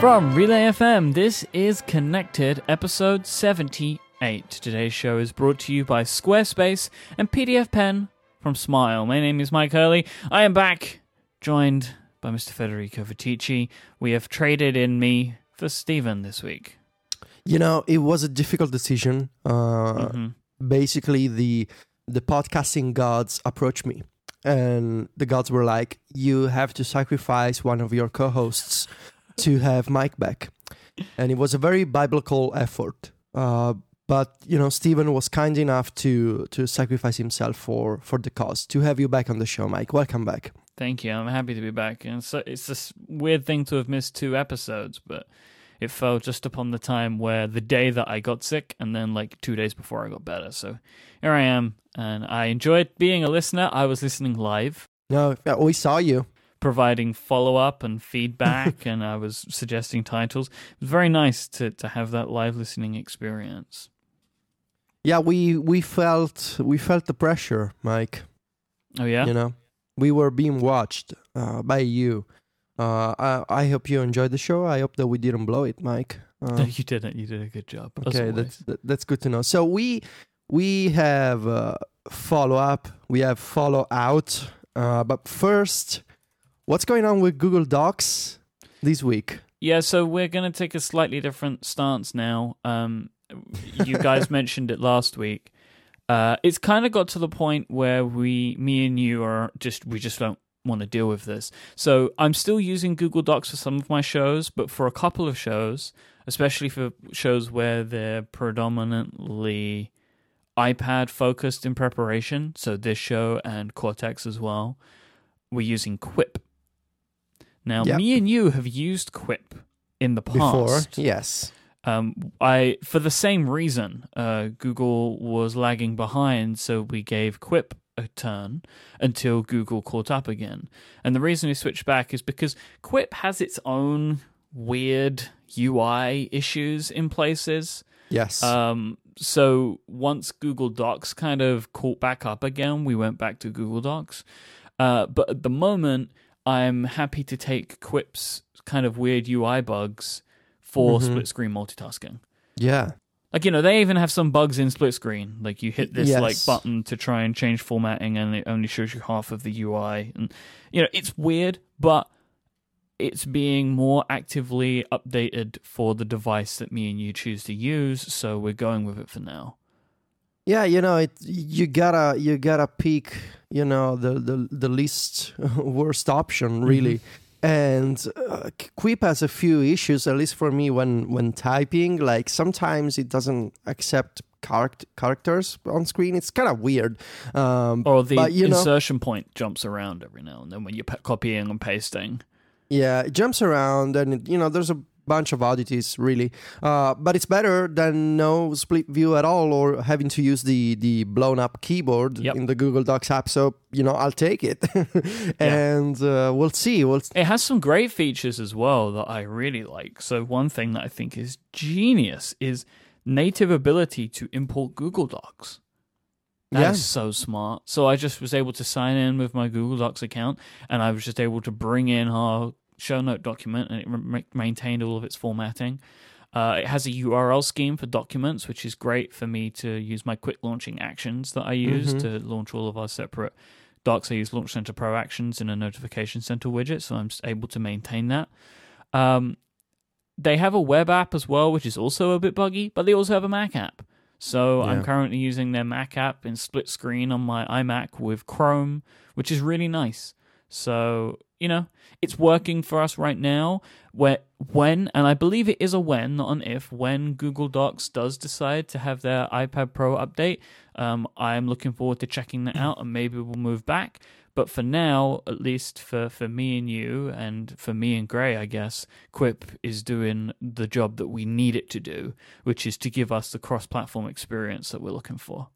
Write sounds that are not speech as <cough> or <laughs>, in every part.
From Relay FM, this is Connected, episode 78. Today's show is brought to you by Squarespace and PDFpen from Smile. My name is Myke Hurley. I am back, joined by Mr. Federico Viticci. We have traded in me for Stephen this week. You know, it was a difficult decision. Uh, Mhm. Basically, the the podcasting gods approached me, and the gods were like, "You have to sacrifice one of your co-hosts to have Myke back," and it was a very biblical effort. Uh, but you know, Stephen was kind enough to to sacrifice himself for for the cause. To have you back on the show, Myke. Welcome back. Thank you. I'm happy to be back. And so it's this weird thing to have missed two episodes, but it fell just upon the time where the day that I got sick and then like two days before I got better. So here I am. And I enjoyed being a listener. I was listening live, No, we saw you. providing follow up and feedback, <laughs> and I was suggesting titles. It was very nice to, to have that live listening experience. Yeah, we we felt we felt the pressure, Myke. Oh, yeah? you know we were being watched uh, by you uh, I, I hope you enjoyed the show i hope that we didn't blow it mike No, <laughs> uh, you didn't. You did a good job. okay that's that, that's good to know so we we have uh, follow up we have follow out uh, but first what's going on with google docs this week Yeah, so we're going to take a slightly different stance now. Um, you guys <laughs> mentioned it last week. Uh, it's kind of got to the point where we, me and you, are just we just don't want to deal with this. So I'm still using Google Docs for some of my shows, but for a couple of shows, especially for shows where they're predominantly iPad focused in preparation, so this show and Cortex as well, we're using Quip. Now, Yep. me and you have used Quip in the before past. yes Um, I for the same reason, uh, Google was lagging behind, so we gave Quip a turn until Google caught up again. And the reason we switched back is because Quip has its own weird UI issues in places. yes Um, so once Google Docs kind of caught back up again, we went back to Google Docs. Uh, but at the moment, I'm happy to take Quip's kind of weird UI bugs for Mhm. split screen multitasking. yeah Like you know, they even have some bugs in split screen. Like you hit this Yes. like button to try and change formatting, and it only shows you half of the UI. And you know, it's weird, but it's being more actively updated for the device that me and you choose to use. So we're going with it for now. Yeah, you know, it you gotta you gotta pick, you know, the the the least <laughs> worst option really. Mm-hmm. And uh, Quip has a few issues, at least for me, when when typing. Like sometimes it doesn't accept charact- characters on screen. It's kind of weird. Um, Or the But, you know- insertion point jumps around every now and then when you're copying and pasting. Yeah, it jumps around, and it, you know, there's a bunch of oddities really. Uh, but it's better than no split view at all, or having to use the the blown up keyboard Yep. in the Google Docs app. So you know, I'll take it, <laughs> and uh, we'll see. We'll It has some great features as well that I really like. So one thing that I think is genius is native ability to import Google Docs. That is Yeah. so smart. So I just was able to sign in with my Google Docs account, and I was just able to bring in our show note document, and it ma- maintained all of its formatting. Uh, it has a URL scheme for documents, which is great for me to use my quick launching actions that I use Mhm. to launch all of our separate docs. I use Launch Center Pro actions in a notification center widget, so I'm able to maintain that. Um, they have a web app as well, which is also a bit buggy, but they also have a Mac app. So I'm currently using their Mac app in split screen on my iMac with Chrome, which is really nice. So, you know, it's working for us right now. Where when, and I believe it is a when, not an if, when Google Docs does decide to have their iPad Pro update, um, I'm looking forward to checking that out and maybe we'll move back. But for now, at least for, for me and you, and for me and Grey, I guess, Quip is doing the job that we need it to do, which is to give us the cross platform experience that we're looking for.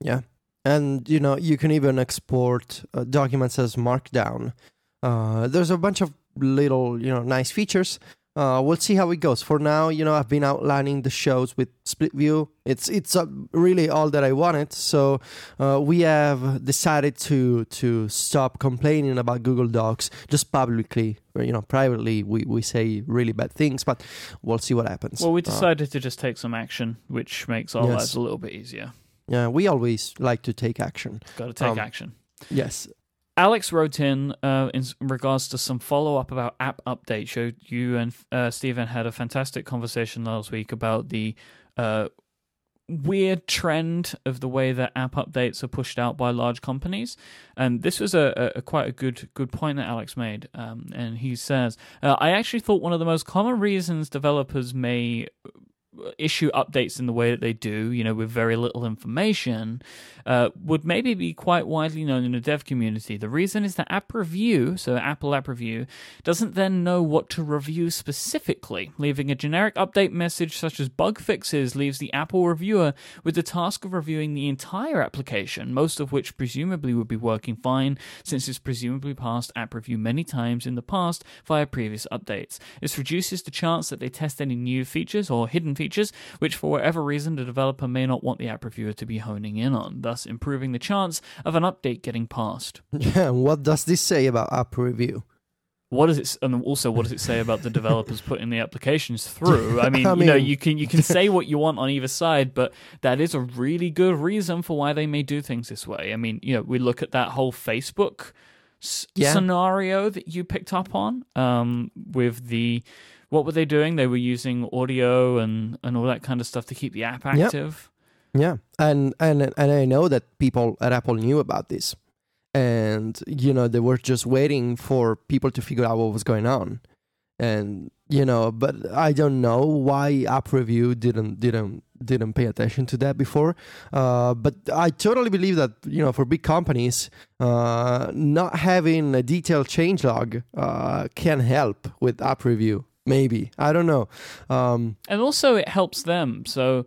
Yeah. And you know, you can even export uh, documents as markdown. Uh, there's a bunch of little, you know, nice features. Uh, we'll see how it goes. For now, you know, I've been outlining the shows with split view. It's it's uh, really all that I wanted. So uh, we have decided to to stop complaining about Google Docs just publicly. You know, privately we, we say really bad things, but we'll see what happens. Well, we Uh, decided to just take some action, which makes our Yes. lives a little bit easier. yeah, we always like to take action. Got to take Um, action. Yes. Alex wrote in uh, in regards to some follow up about app updates. Showed you and uh, Stephen had a fantastic conversation last week about the uh, weird trend of the way that app updates are pushed out by large companies. And this was a, a, a quite a good good point that Alex made. Um, and he says, uh, I actually thought one of the most common reasons developers may issue updates in the way that they do, you know, with very little information, uh, would maybe be quite widely known in the dev community. The reason is that App Review, so Apple App Review, doesn't then know what to review specifically. Leaving a generic update message such as bug fixes leaves the Apple reviewer with the task of reviewing the entire application, most of which presumably would be working fine since it's presumably passed App Review many times in the past via previous updates. This reduces the chance that they test any new features or hidden features, which for whatever reason the developer may not want the app reviewer to be honing in on, thus improving the chance of an update getting passed. <laughs> Yeah. What does this say about app review? What does it, and also what does it say about the developers <laughs> putting the applications through? I mean, <laughs> I you know, you can you can say what you want on either side, but that is a really good reason for why they may do things this way. I mean, you know, we look at that whole Facebook s- Yeah. scenario that you picked up on um, with the what were they doing? They were using audio and and all that kind of stuff to keep the app active. Yeah, and and and I know that people at Apple knew about this, and you know they were just waiting for people to figure out what was going on, and you know, but I don't know why App Review didn't didn't didn't pay attention to that before. Uh, but I totally believe that you know for big companies, uh, not having a detailed changelog uh, can help with App Review. Maybe I don't know. Um, and also it helps them. So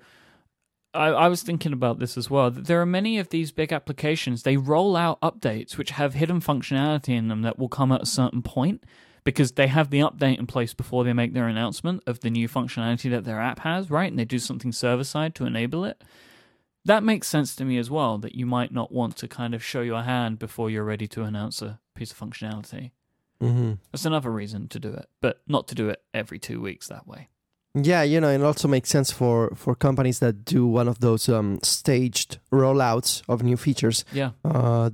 I, I was thinking about this as well. There are many of these big applications. They roll out updates which have hidden functionality in them that will come at a certain point because they have the update in place before they make their announcement of the new functionality that their app has, right? And they do something server side to enable it. That makes sense to me as well. That you might not want to kind of show your hand before you're ready to announce a piece of functionality. Mhm. That's another reason to do it, but not to do it every two weeks that way. Yeah, you know, it also makes sense for for companies that do one of those um, staged rollouts of new features. Yeah. Uh,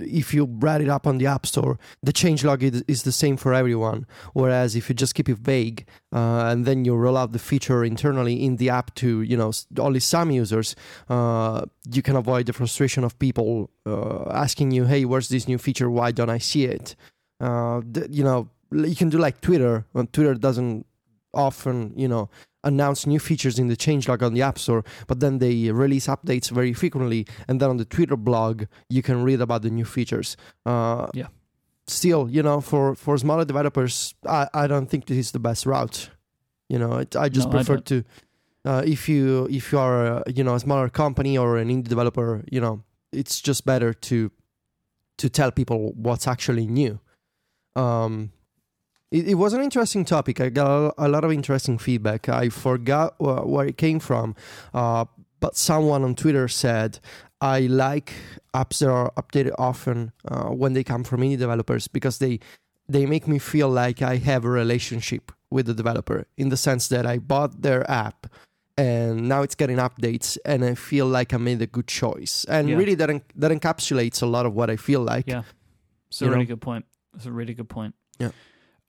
if you write it up on the App Store, the changelog is, is the same for everyone. Whereas if you just keep it vague uh, and then you roll out the feature internally in the app to you know only some users, uh, you can avoid the frustration of people uh, asking you, "Hey, where's this new feature? Why don't I see it?" Uh, you know, you can do like Twitter. When Twitter doesn't often, you know, announce new features in the changelog on the App Store, but then they release updates very frequently, and then on the Twitter blog you can read about the new features. Uh, Yeah. Still, you know, for for smaller developers, I, I don't think this is the best route. You know, it, I just No, prefer don't. to. Uh, if you if you are uh, you know a smaller company or an indie developer, you know, it's just better to to tell people what's actually new. Um, it, it was an interesting topic. I got a, lot of interesting feedback. I forgot wh- where it came from, uh, but someone on Twitter said, "I like apps that are updated often uh, when they come from indie developers because they they make me feel like I have a relationship with the developer in the sense that I bought their app." And now it's getting updates, and I feel like I made a good choice. And Yeah. really, that en- that encapsulates a lot of what I feel like. Yeah. It's a You really know? good point. That's a really good point. Yeah.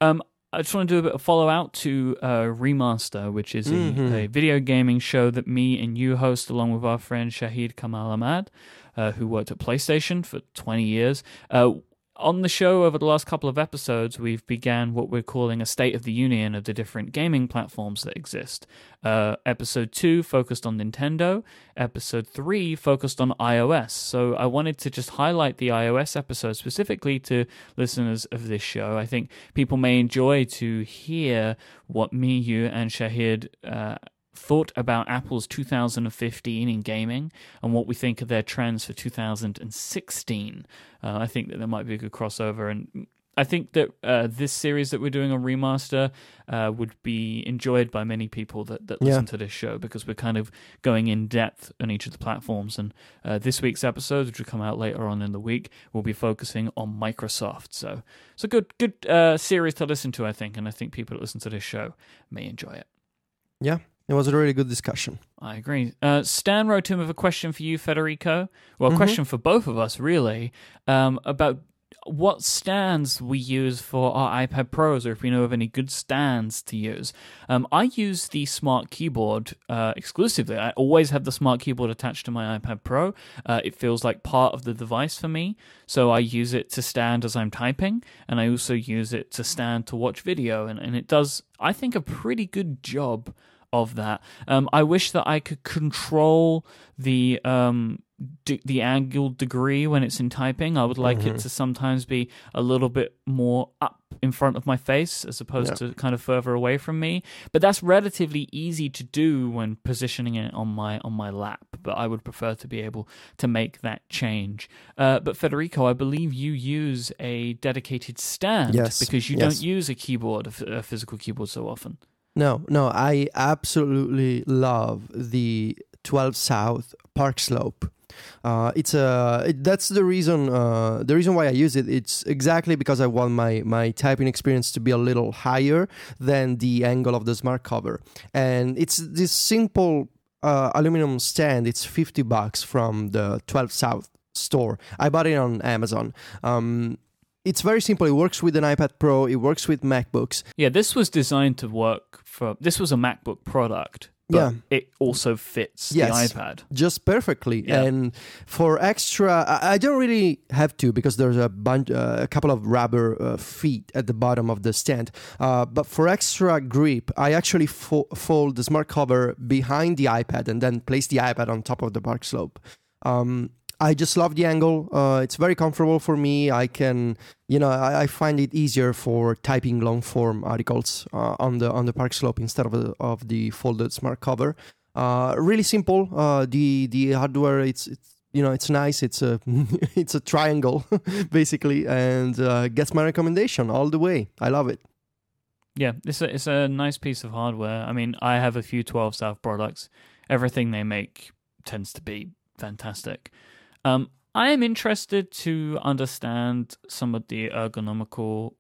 Um, I just want to do a bit of follow out to uh, Remaster, which is a, Mhm. a video gaming show that me and you host along with our friend Shahid Kamal Ahmad, uh, who worked at PlayStation for 20 years. Uh, on the show over the last couple of episodes, we've began what we're calling a state of the union of the different gaming platforms that exist. Uh, episode two focused on Nintendo. Episode three focused on iOS. So I wanted to just highlight the iOS episode specifically to listeners of this show. I think people may enjoy to hear what me, you, and Shahid uh, thought about Apple's 2015 in gaming and what we think of their trends for 2016. Uh, I think that there might be a good crossover and I think that uh, this series that we're doing on remaster uh, would be enjoyed by many people that, that listen Yeah. to this show because we're kind of going in depth on each of the platforms. And uh, this week's episode, which will come out later on in the week, will be focusing on Microsoft. So it's a good good uh, series to listen to, I think, and I think people that listen to this show may enjoy it. Yeah, it was a really good discussion. I agree. Uh, Stan wrote in with a question for you, Federico. Well, a Mhm. question for both of us, really, um, about what stands we use for our iPad Pros, or if we know of any good stands to use. Um, I use the Smart Keyboard uh, exclusively. I always have the Smart Keyboard attached to my iPad Pro. Uh, it feels like part of the device for me, so I use it to stand as I'm typing, and I also use it to stand to watch video, and, and it does, I think, a pretty good job of that. Um, I wish that I could control the um, d- the angle degree when it's in typing. I would like it Mhm. to sometimes be a little bit more up in front of my face as opposed Yeah. to kind of further away from me. But that's relatively easy to do when positioning it on my on my lap. But I would prefer to be able to make that change. Uh, but Federico, I believe you use a dedicated stand Yes, because you yes. don't use a keyboard, a f- a physical keyboard, so often. No, no, I absolutely love the 12 South ParcSlope. Uh, it's a it, that's the reason uh, the reason why I use it. It's exactly because I want my my typing experience to be a little higher than the angle of the smart cover, and it's this simple uh, aluminum stand. It's 50 bucks from the 12 South store. I bought it on Amazon. Um, it's very simple. It works with an iPad Pro. It works with MacBooks. Yeah, this was designed to work for. This was a MacBook product, but Yeah. it also fits Yes. the iPad. just perfectly. Yeah. And for extra, I, I don't really have to because there's a bunch, uh, a couple of rubber uh, feet at the bottom of the stand. Uh, but for extra grip, I actually fo- fold the smart cover behind the iPad and then place the iPad on top of the ParcSlope. Um, I just love the angle. Uh, it's very comfortable for me. I can, you know, I, I find it easier for typing long form articles uh, on the on the ParcSlope instead of the, of the folded smart cover. Uh, really simple. Uh, the the hardware it's it's you know it's nice. It's a <laughs> it's a triangle <laughs> basically, and uh, gets my recommendation all the way. I love it. Yeah, it's a it's a nice piece of hardware. I mean, I have a few 12 South products. Everything they make tends to be fantastic. Um, I am interested to understand some of the ergonomical,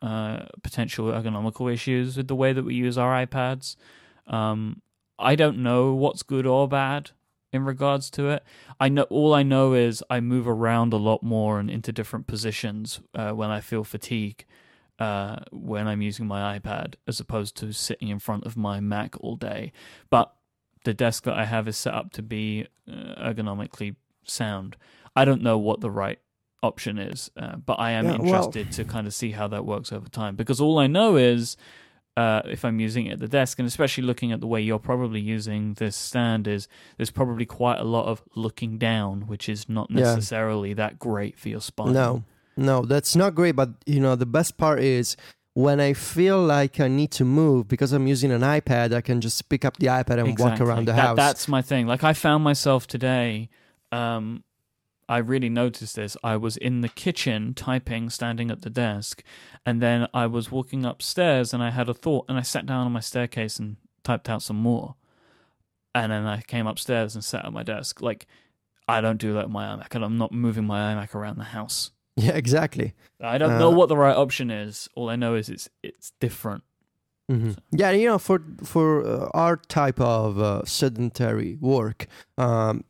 uh, potential ergonomical issues with the way that we use our iPads. Um, I don't know what's good or bad in regards to it. I know all I know is I move around a lot more and into different positions uh, when I feel fatigue uh, when I'm using my iPad as opposed to sitting in front of my Mac all day. But the desk that I have is set up to be uh, ergonomically sound. I don't know what the right option is, uh, but I am Yeah, well- interested to kind of see how that works over time because all I know is. Uh, if I'm using it at the desk, and especially looking at the way you're probably using this stand, is there's probably quite a lot of looking down, which is not Yeah. necessarily that great for your spine. No, no, that's not great. But you know, the best part is when I feel like I need to move because I'm using an iPad, I can just pick up the iPad and walk around the That- house. That's my thing. Like I found myself today. Um, I really noticed this. I was in the kitchen typing, standing at the desk, and then I was walking upstairs, and I had a thought, and I sat down on my staircase and typed out some more, and then I came upstairs and sat at my desk. Like I don't do that with my iMac, and I'm not moving my iMac around the house. <laughs> yeah, exactly. I don't Uh, know what the right option is. All I know is it's it's different. hmm Yeah, you know, for for uh, our type of uh, sedentary work, um,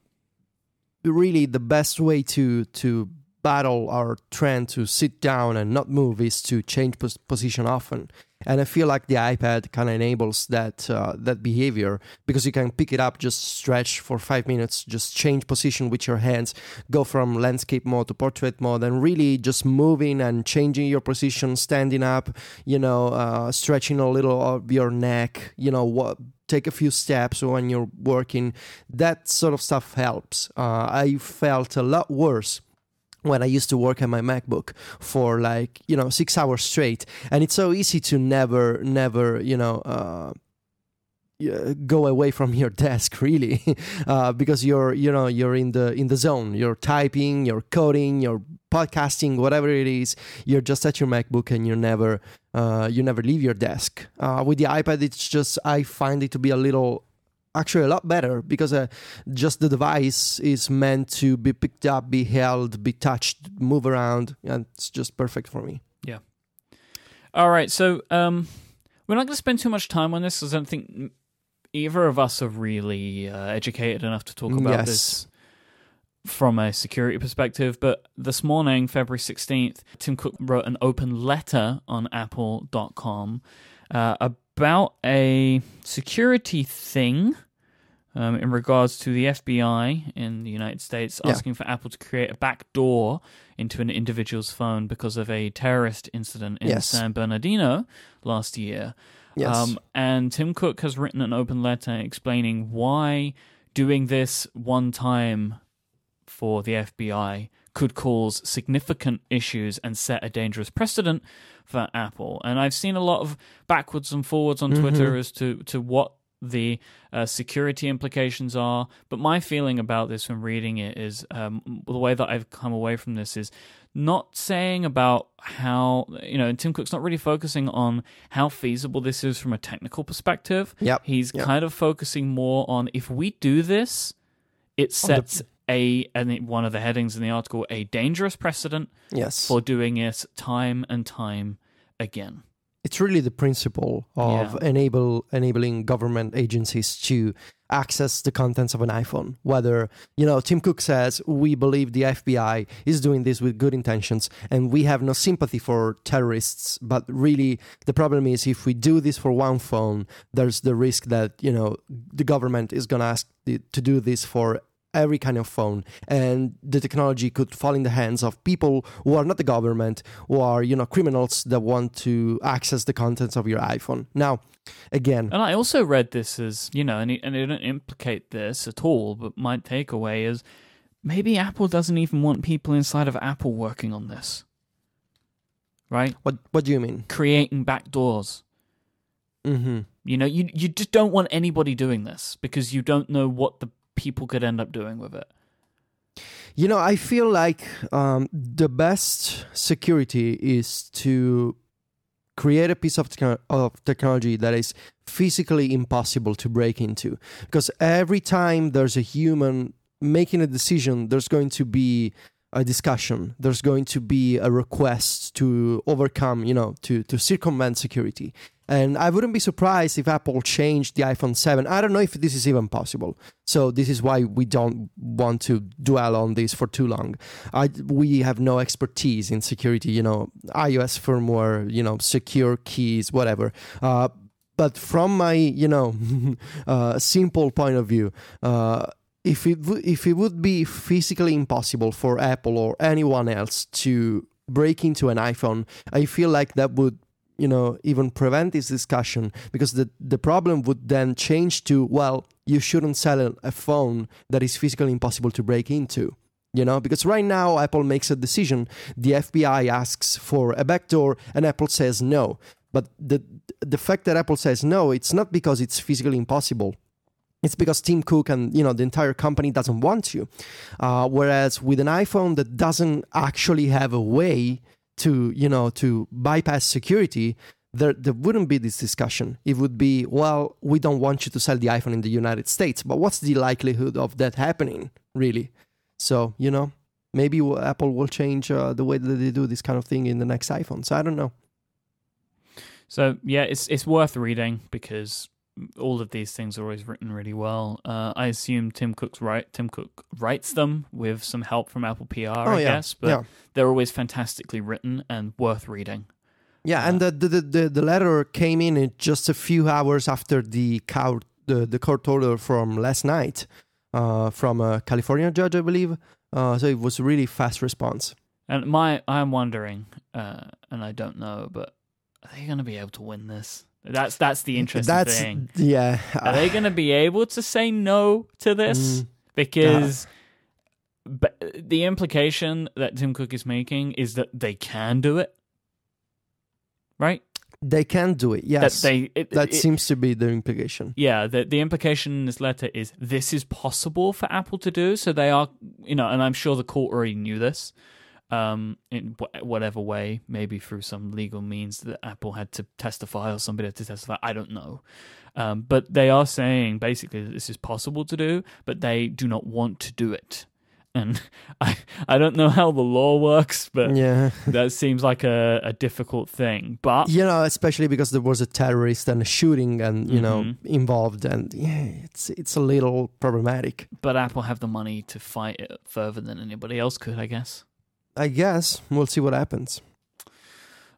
really the best way to to battle our trend to sit down and not move is to change pos- position often. And I feel like the iPad kind of enables that uh, that behavior because you can pick it up, just stretch for five minutes, just change position with your hands, go from landscape mode to portrait mode, and really just moving and changing your position, standing up, you know, uh, stretching a little of your neck, you know, what take a few steps when you're working. That sort of stuff helps. Uh, I felt a lot worse when I used to work at my MacBook for like you know six hours straight, and it's so easy to never, never, you know. Uh, yeah, go away from your <laughs> desk really <laughs> uh, because you're you know you're in the in the zone you're typing you're coding you're podcasting, whatever it is, you're just at your MacBook and you're never uh, you never leave your desk. Uh, with the iPad, it's just I find it to be a little actually a lot better because uh, just the device is meant to be picked up, be held, be touched, move around, and it's just perfect for me. Yeah all right, so um, we're not going to spend too much time on this because I don't think either of us are really uh, educated enough to talk about Yes. this from a security perspective. But this morning, February 16th, Tim Cook wrote an open letter on Apple.com uh, about a security thing. Um, in regards to the FBI in the United States Yeah. asking for Apple to create a backdoor into an individual's phone because of a terrorist incident in Yes. San Bernardino last year. Yes. Um, and Tim Cook has written an open letter explaining why doing this one time for the FBI could cause significant issues and set a dangerous precedent for Apple. And I've seen a lot of backwards and forwards on Twitter as to, to what the uh, security implications are. But my feeling about this when reading it is um, the way that I've come away from this is not saying about how, you know, and Tim Cook's not really focusing on how feasible this is from a technical perspective. Yep. He's Yep. kind of focusing more on if we do this, it sets a, and one of the headings in the article, a dangerous precedent yes. for doing it time and time again. it's really the principle of Yeah. enable enabling government agencies to access the contents of an iPhone. Whether you know, Tim Cook says we believe the FBI is doing this with good intentions, and we have no sympathy for terrorists. But really, the problem is if we do this for one phone, there's the risk that you know the government is going to ask to do this for every kind of phone and the technology could fall in the hands of people who are not the government who are you know criminals that want to access the contents of your iphone now again And I also read this as, you know, and it, and it didn't implicate this at all, but my takeaway is maybe Apple doesn't even want people inside of Apple working on this. Right? what what do you mean Creating backdoors. hmm You know, you you just don't want anybody doing this because you don't know what the people could end up doing with it. You know, I feel like um, the best security is to create a piece of, techno- of technology that is physically impossible to break into. Because every time there's a human making a decision, there's going to be a discussion. There's going to be a request to overcome, you know, to, to circumvent security. And I wouldn't be surprised if Apple changed the iPhone 7. I don't know if this is even possible. So this is why we don't want to dwell on this for too long. I, we have no expertise in security, you know, iOS firmware, you know, secure keys, whatever. Uh, but from my, you know, <laughs> uh, simple point of view, uh, if it w- if it would be physically impossible for Apple or anyone else to break into an iPhone, I feel like that would you know even prevent this discussion because the the problem would then change to well you shouldn't sell a- phone that is physically impossible to break into you know? Because right now apple makes a decision. The fbi asks for a backdoor and apple says no. But the the fact that apple says no it's not because it's physically impossible it's because Tim Cook and you know the entire company doesn't want to. Uh, whereas with an iPhone that doesn't actually have a way to you know to bypass security, there there wouldn't be this discussion. It would be well, we don't want you to sell the iPhone in the United States, but what's the likelihood of that happening really? So you know maybe Apple will change uh, the way that they do this kind of thing in the next iPhones. I don't know. So yeah, it's it's worth reading because all of these things are always written really well. Uh, I assume Tim Cook's right. Tim Cook writes them with some help from Apple PR, Oh, I yeah. guess, but yeah. they're always fantastically written and worth reading. Yeah, and the the, the the letter came in in just a few hours after the court the, the court order from last night, uh, from a California judge, I believe. Uh, so it was a really fast response. And my, I'm wondering, uh, and I don't know, but are they going to be able to win this? That's that's the interesting That's thing. yeah. Are they going to be able to say no to this? Mm, Because but the implication that Tim Cook is making is that they can do it, right? they can do it. Yes, That they it, that it- seems to be the implication. yeah. The the implication in this letter is this is possible for Apple to do. So they are, you know, and I'm sure the court already knew this. Um, in wh- whatever way, maybe through some legal means that Apple had to testify or somebody had to testify. I don't know. Um, but they are saying basically that this is possible to do, but they do not want to do it. And <laughs> I, I don't know how the law works, but Yeah. <laughs> that seems like a, a difficult thing. But You know, especially because there was a terrorist and a shooting and you know Mhm. involved, and yeah, it's it's a little problematic. but Apple have the money to fight it further than anybody else could, I guess. I guess we'll see what happens.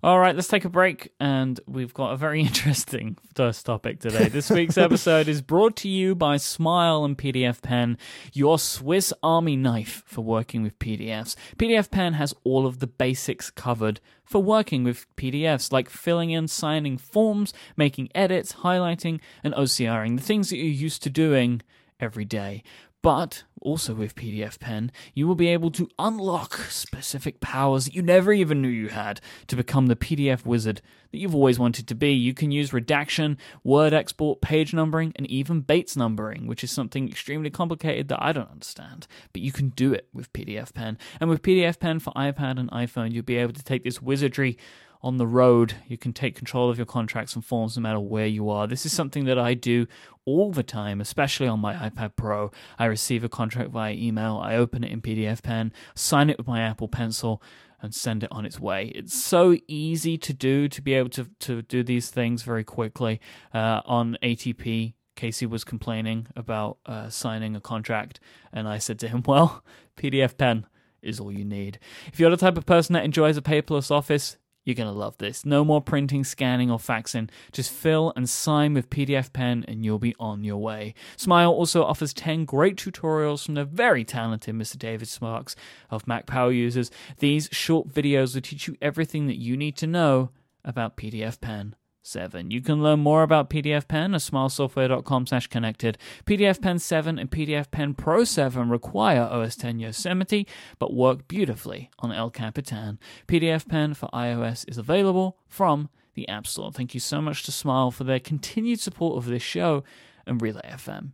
All right, let's take a break. And we've got a very <laughs> interesting first topic today. This week's <laughs> episode is brought to you by Smile and PDFpen, your Swiss Army knife for working with PDFs. PDFpen has all of the basics covered for working with PDFs, like filling in, signing forms, making edits, highlighting, and OCRing, the things that you're used to doing every day. But also with PDFpen, you will be able to unlock specific powers that you never even knew you had to become the PDF wizard that you've always wanted to be. You can use redaction, word export, page numbering, and even Bates numbering, which is something extremely complicated that I don't understand. But you can do it with PDFpen. And with PDFpen for iPad and iPhone, you'll be able to take this wizardry on the road. You can take control of your contracts and forms no matter where you are. This is something that I do all the time, especially on my iPad Pro. I receive a contract via email, I open it in PDFpen, sign it with my Apple Pencil, and send it on its way. It's so easy to do to be able to, to do these things very quickly uh, on ATP. Casey was complaining about uh, signing a contract, and I said to him, Well, <laughs> PDFpen is all you need. If you're the type of person that enjoys a paperless office, you're going to love this. No more printing, scanning, or faxing. Just fill and sign with PDFpen and you'll be on your way. Smile also offers 10 great tutorials from the very talented Mr. David Sparks of Mac Power users. These short videos will teach you everything that you need to know about PDFpen. 7. You can learn more about PDFpen at smilesoftware.com slash connected. PDFpen 7 and PDFpen Pro 7 require OS 10 Yosemite, but work beautifully on El Capitan. PDFpen for iOS is available from the App Store. Thank you so much to Smile for their continued support of this show and Relay FM.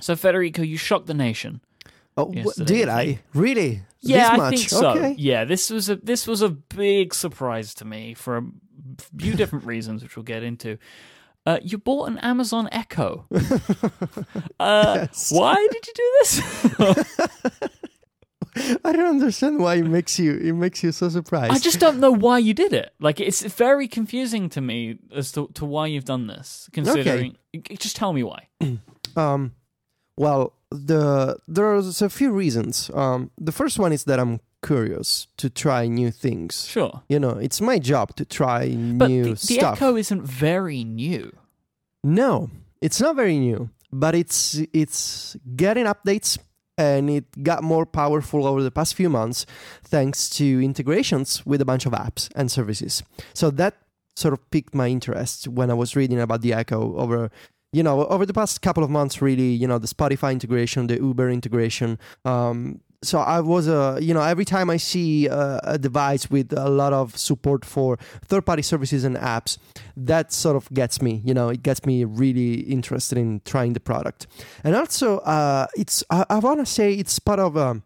So, Federico, you shocked the nation. Oh, Yesterday, did I really? Yeah, this I much? think so. Okay. Yeah, this was a this was a big surprise to me for a few different reasons, which we'll get into. Uh, you bought an Amazon Echo. <laughs> uh, Yes. Why did you do this? <laughs> I don't understand why it makes you it makes you so surprised. I just don't know why you did it. Like, it's very confusing to me as to, to why you've done this. Considering, just tell me why. <clears throat> Um, well, the there's a few reasons. Um, the first one is that I'm curious to try new things. Sure, You know, it's my job to try but new the, the stuff. Echo isn't very new. No, it's not very new, but it's it's getting updates and it got more powerful over the past few months thanks to integrations with a bunch of apps and services. So that sort of piqued my interest when I was reading about the Echo over you know over the past couple of months really you know the Spotify integration the Uber integration um so I was uh, you know every time I see uh, a device with a lot of support for third party services and apps that sort of gets me you know it gets me really interested in trying the product. And also uh, it's i, I want to say it's part of um,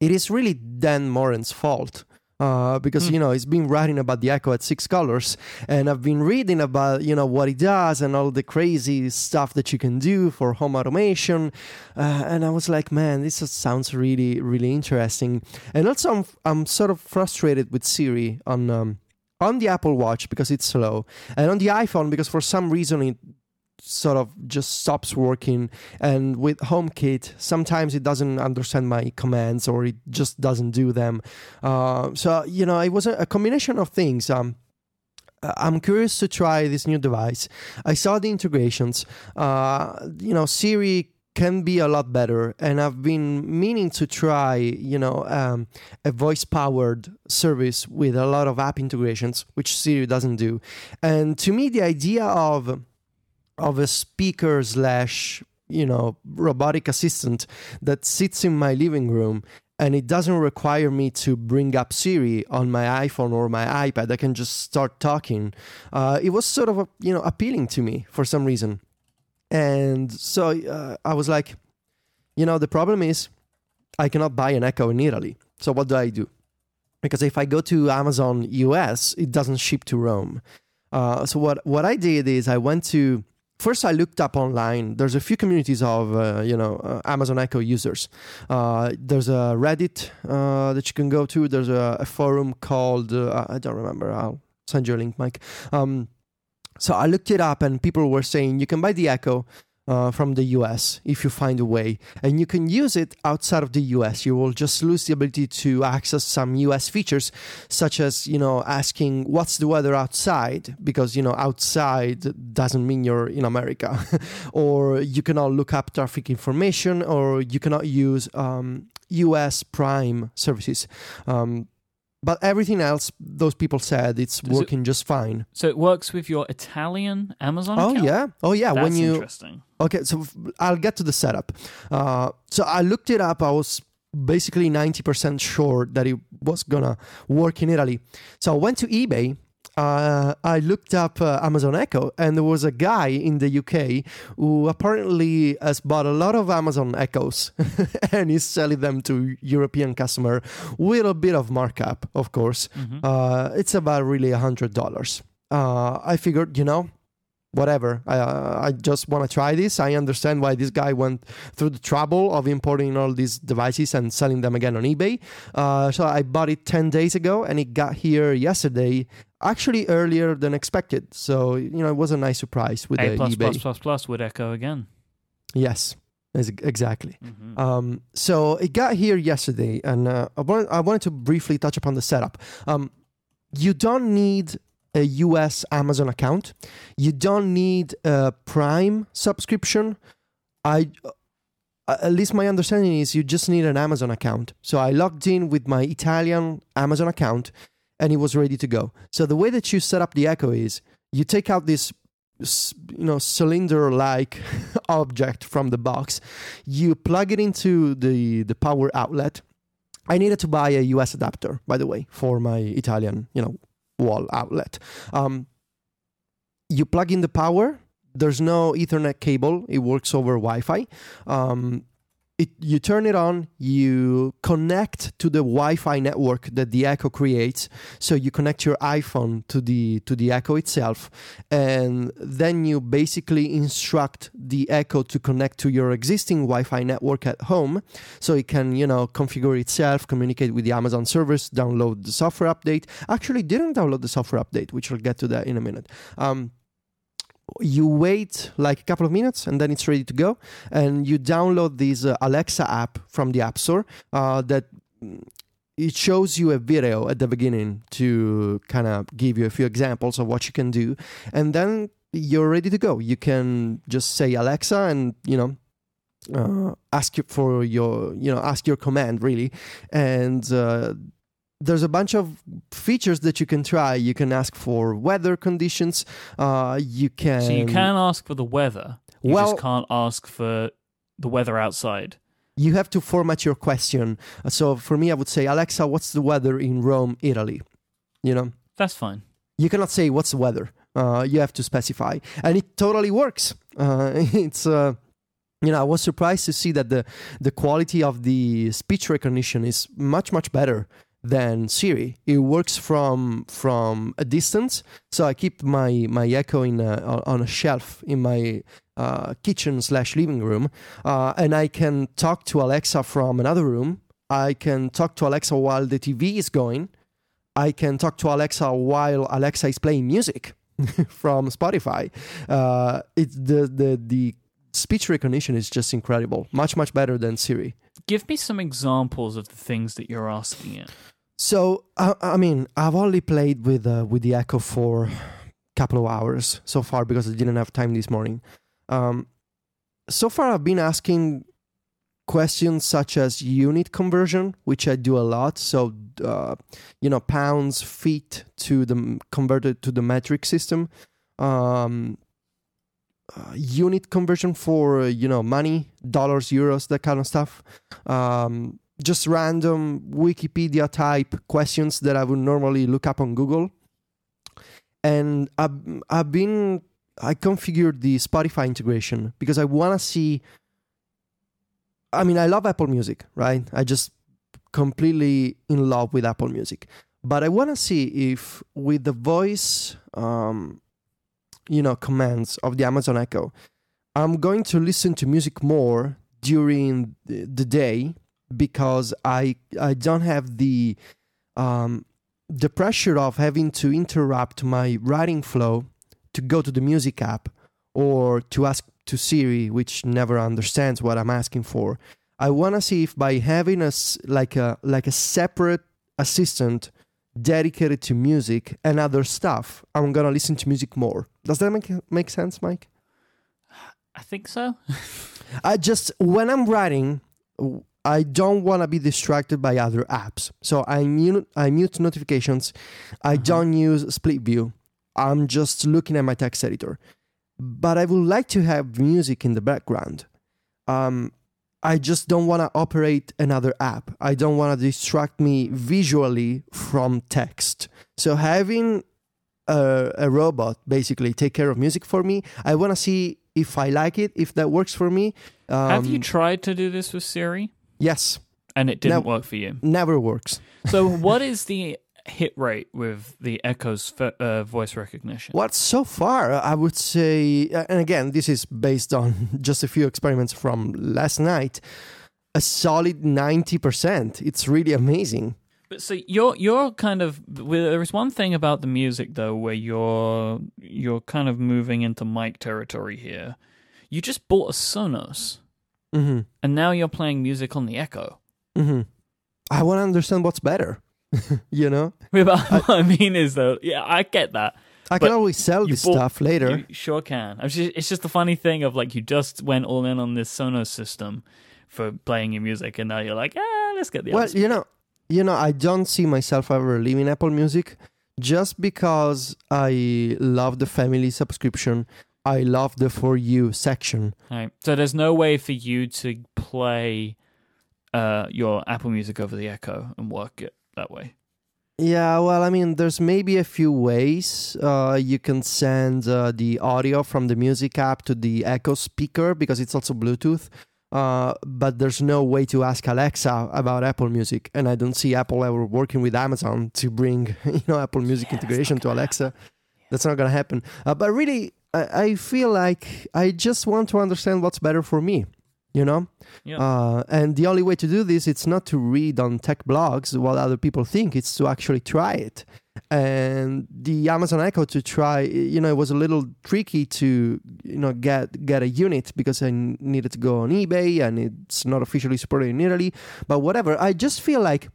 it is really dan moren's fault uh, because Hmm. you know he's been writing about the echo at six colors and i've been reading about you know what he does and all the crazy stuff that you can do for home automation uh, and i was like man this sounds really really interesting and also i'm, I'm sort of frustrated with siri on um, on the apple watch because it's slow and on the iphone because for some reason it sort of just stops working and with homekit sometimes it doesn't understand my commands or it just doesn't do them uh, so you know it was a, combination of things um, uh, I'm curious to try this new device. I saw the integrations. Uh, you know, Siri can be a lot better, and I've been meaning to try, you know, um, a voice-powered service with a lot of app integrations, which Siri doesn't do. And to me, the idea of of a speaker slash you know robotic assistant that sits in my living room and it doesn't require me to bring up Siri on my iPhone or my iPad. I can just start talking. Uh, it was sort of you know appealing to me for some reason, and so uh, I was like, you know, the problem is I cannot buy an Echo in Italy. So what do I do? because if I go to Amazon US, it doesn't ship to Rome. Uh, so what what I did is I went to first I looked up online. There's a few communities of uh, you know uh, Amazon Echo users. Uh, there's a Reddit uh, that you can go to. There's a, a forum called uh, I don't remember. I'll send you a link, Myke. Um, so I looked it up, and people were saying you can buy the Echo uh, from the US if you find a way. And you can use it outside of the US. You will just lose the ability to access some US features, such as, you know, asking what's the weather outside, because, you know, outside doesn't mean you're in America. <laughs> or you cannot look up traffic information, or you cannot use um, US Prime services. Um, but everything else, those people said it's Does it- working just fine. So it works with your Italian Amazon Oh account? yeah, oh yeah. That's when you interesting. Okay, so i'll get to the setup. Uh, so I looked it up. I was basically 90% sure that it was gonna work in Italy. So I went to eBay. Uh, I looked up uh, Amazon Echo, and there was a guy in the UK who apparently has bought a lot of Amazon Echoes, <laughs> and he's selling them to European customer with a bit of markup, of course. Mhm. Uh, it's about really a hundred dollars. Uh, I figured, you know, whatever. I uh, I just want to try this. I understand why this guy went through the trouble of importing all these devices and selling them again on eBay. Uh, so I bought it ten days ago, and it got here yesterday. Actually, earlier than expected. So you know, it was a nice surprise with A the plus eBay. plus plus plus would echo again. Yes, ex- exactly. Mhm. Um, so it got here yesterday, and uh, I, want, I wanted to briefly touch upon the setup. Um, you don't need a US Amazon account. You don't need a Prime subscription. I, uh, at least my understanding is you just need an Amazon account. So I logged in with my Italian Amazon account, and it was ready to go. So the way that you set up the Echo is you take out this you know cylinder-like <laughs> object from the box you plug it into the the power outlet i needed to buy a us adapter by the way for my italian you know wall outlet. Um, you plug in the power there's no ethernet cable it works over wi-fi. Um, it, you turn it on you connect to the wi-fi network that the echo creates. So you connect your iphone to the to the echo itself and then you basically instruct the echo to connect to your existing wi-fi network at home. So it can you know configure itself communicate with the amazon servers download the software update. Actually didn't download the software update which i'll get to that in a minute. Um, you wait like a couple of minutes and then it's ready to go. And you download this uh, alexa app from the app store uh, that mm, it shows you a video at the beginning to kind of give you a few examples of what you can do. And then you're ready to go. You can just say alexa and you know uh, ask you for your you know ask your command really. And uh, there's a bunch of features that you can try you can ask for weather conditions uh, you can so you can ask for the weather. You Well- just can't ask for the weather outside. you have to format your question. So for me, I would say, Alexa, what's the weather in Rome, Italy? You know, That's fine. you cannot say what's the weather. Uh, you have to specify, and it totally works. Uh, <laughs> it's. Uh, you know, I was surprised to see that the the quality of the speech recognition is much much better than Siri. It works from from a distance. So I keep my my Echo in a, on a shelf in my uh, kitchen slash living room, uh, and I can talk to Alexa from another room. I can talk to Alexa while the TV is going. I can talk to Alexa while Alexa is playing music <laughs> from Spotify. Uh, it's the the the speech recognition is just incredible, much much better than Siri. Give me some examples of the things that you're asking it. So I, I mean, I've only played with uh, with the Echo for a couple of hours so far because I didn't have time this morning. Um, so far, I've been asking questions such as unit conversion, which I do a lot. So uh, you know, pounds, feet to the converted to the metric system. Um, uh, unit conversion for you know money, dollars, euros, that kind of stuff. Um, just random Wikipedia type questions that I would normally look up on Google. And I've, I've been, I configured the Spotify integration because I want to see. I mean, I love Apple Music, right? I just completely in love with Apple Music. But I want to see if with the voice, um, you know, commands of the Amazon Echo, I'm going to listen to music more during the the day because I I don't have the um, the pressure of having to interrupt my writing flow to go to the music app or to ask to Siri, which never understands what I'm asking for. I want to see if by having a like a like a separate assistant dedicated to music and other stuff, I'm gonna listen to music more. Does that make make sense, Myke? I think so. <laughs> I just when I'm writing, I don't want to be distracted by other apps. So I mute I mute notifications. I Uh-huh. don't use split view. I'm just looking at my text editor. But I would like to have music in the background. Um, I just don't want to operate another app. I don't want to distract me visually from text. So having a, a robot basically take care of music for me, I want to see if I like it, if that works for me. Um, Have you tried to do this with Siri? Yes, And it didn't No. work for you. never works. So, <laughs> what is the hit rate with the Echo's f- uh, voice recognition? What so far, I would say, uh, and again, this is based on <laughs> just a few experiments from last night, a solid 90%. It's really amazing. But so you're you're kind of well, there is one thing about the music though where you're you're kind of moving into Myke territory here. You just bought a Sonos hmm and now you're playing music on the Echo. hmm I want to understand what's better, <laughs> you know? <laughs> But what I mean is though, yeah, I get that. I But can always sell this bought- stuff later. You sure can. I'm just, it's just the funny thing of like you just went all in on this Sonos system for playing your music, and now you're like, ah, let's get the well, you know, you know, I don't see myself ever leaving Apple Music just because I love the family subscription. I love the for you section. Right. So there's no way for you to play uh, your Apple Music over the Echo and work it that way. Yeah, well, I mean, there's maybe a few ways. Uh, you can send uh, the audio from the music app to the Echo speaker because it's also Bluetooth. Uh, but there's no way to ask Alexa about Apple Music, and I don't see Apple ever working with Amazon to bring <laughs> you know Apple Music Yeah, integration to gonna Alexa. That's not gonna happen. Uh, but really, I, feel like I just want to understand what's better for me. You know, Yeah. uh, and the only way to do this, it's not to read on tech blogs what other people think. It's to actually try it. And the Amazon Echo to try, you know, it was a little tricky to, you know, get get a unit because I needed to go on eBay and it's not officially supported in Italy. But whatever, I just feel like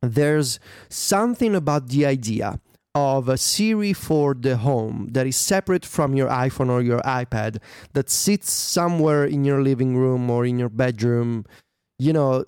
there's something about the idea of a Siri for the home that is separate from your iPhone or your iPad that sits somewhere in your living room or in your bedroom. You know,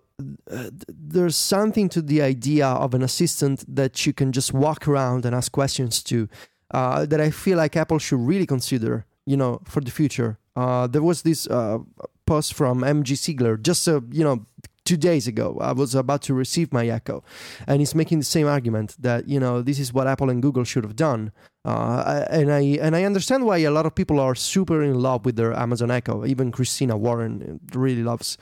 there's something to the idea of an assistant that you can just walk around and ask questions to uh, that I feel like Apple should really consider, you know, for the future. Uh, there was this uh, post from MG Siegler just, a you know, two days ago. I was about to receive my Echo, and he's making the same argument that you know this is what Apple and Google should have done. Uh, and I and I understand why a lot of people are super in love with their Amazon Echo. Even Christina Warren really loves,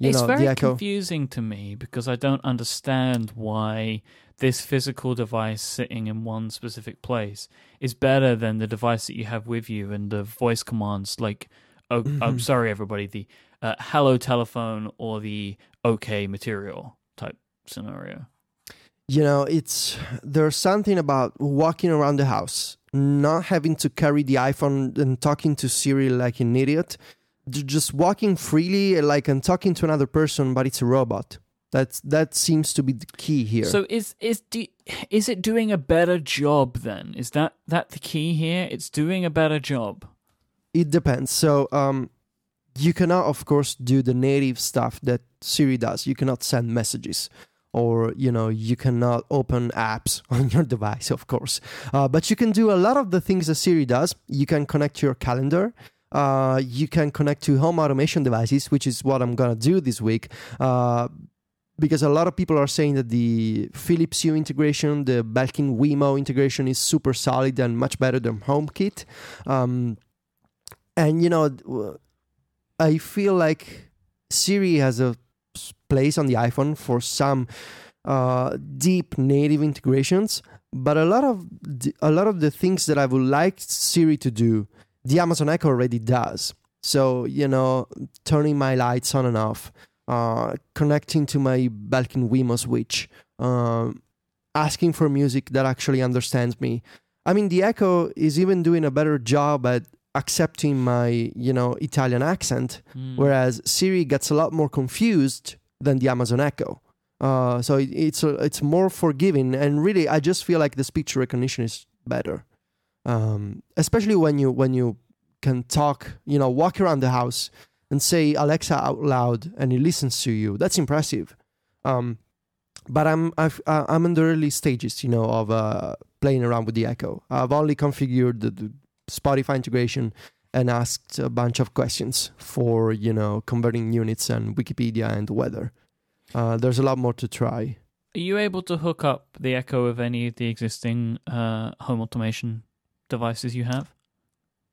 you it's know, very the Echo. confusing to me because I don't understand why this physical device sitting in one specific place is better than the device that you have with you and the voice commands like oh Mm-hmm. I'm sorry everybody the uh, hello telephone or the okay material type scenario. you know it's there's something about walking around the house not having to carry the iphone and talking to siri like an idiot just walking freely like and talking to another person but it's a robot that's that seems to be the key here So is is do, is it doing a better job then? Is that that the key here? It's doing a better job. it depends so um you cannot of course do the native stuff that siri does. You cannot send messages or you know you cannot open apps <laughs> on your device of course. Uh, but you can do a lot of the things that siri does. You can connect to your calendar. Uh, you can connect to home automation devices which is what i'm gonna do this week. Uh, because a lot of people are saying that the Philips Hue integration, the Belkin Wemo integration is super solid and much better than HomeKit. Um, and you know, I feel like Siri has a place on the iPhone for some uh, deep native integrations, but a lot of the, a lot of the things that I would like Siri to do, the Amazon Echo already does. So you know, turning my lights on and off, uh, connecting to my Belkin Wemo switch, um, asking for music that actually understands me. I mean, the Echo is even doing a better job at accepting my you know Italian accent, Mm. whereas Siri gets a lot more confused than the Amazon Echo. Uh, so it, it's a, it's more forgiving, and really, I just feel like the speech recognition is better, um, especially when you when you can talk, you know, walk around the house and say Alexa out loud, and it listens to you. That's impressive. Um, but I'm I've, uh, I'm in the early stages, you know, of uh, playing around with the Echo. I've only configured the Spotify integration and asked a bunch of questions for you know converting units and Wikipedia and weather. Uh, there's a lot more to try. Are you able to hook up the Echo of any of the existing uh, home automation devices you have?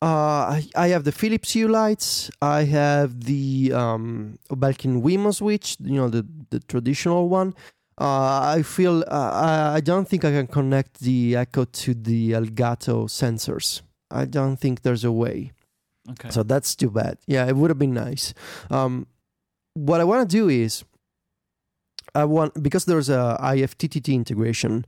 Uh, I, I have the Philips Hue lights. I have the um, Belkin Wemo switch, you know, the, the traditional one. Uh, I feel uh, I, I don't think I can connect the Echo to the Elgato sensors. I don't think there's a way. Okay. So that's too bad. Yeah, it would have been nice. Um, what I want to do is, I want because there's a IFTTT integration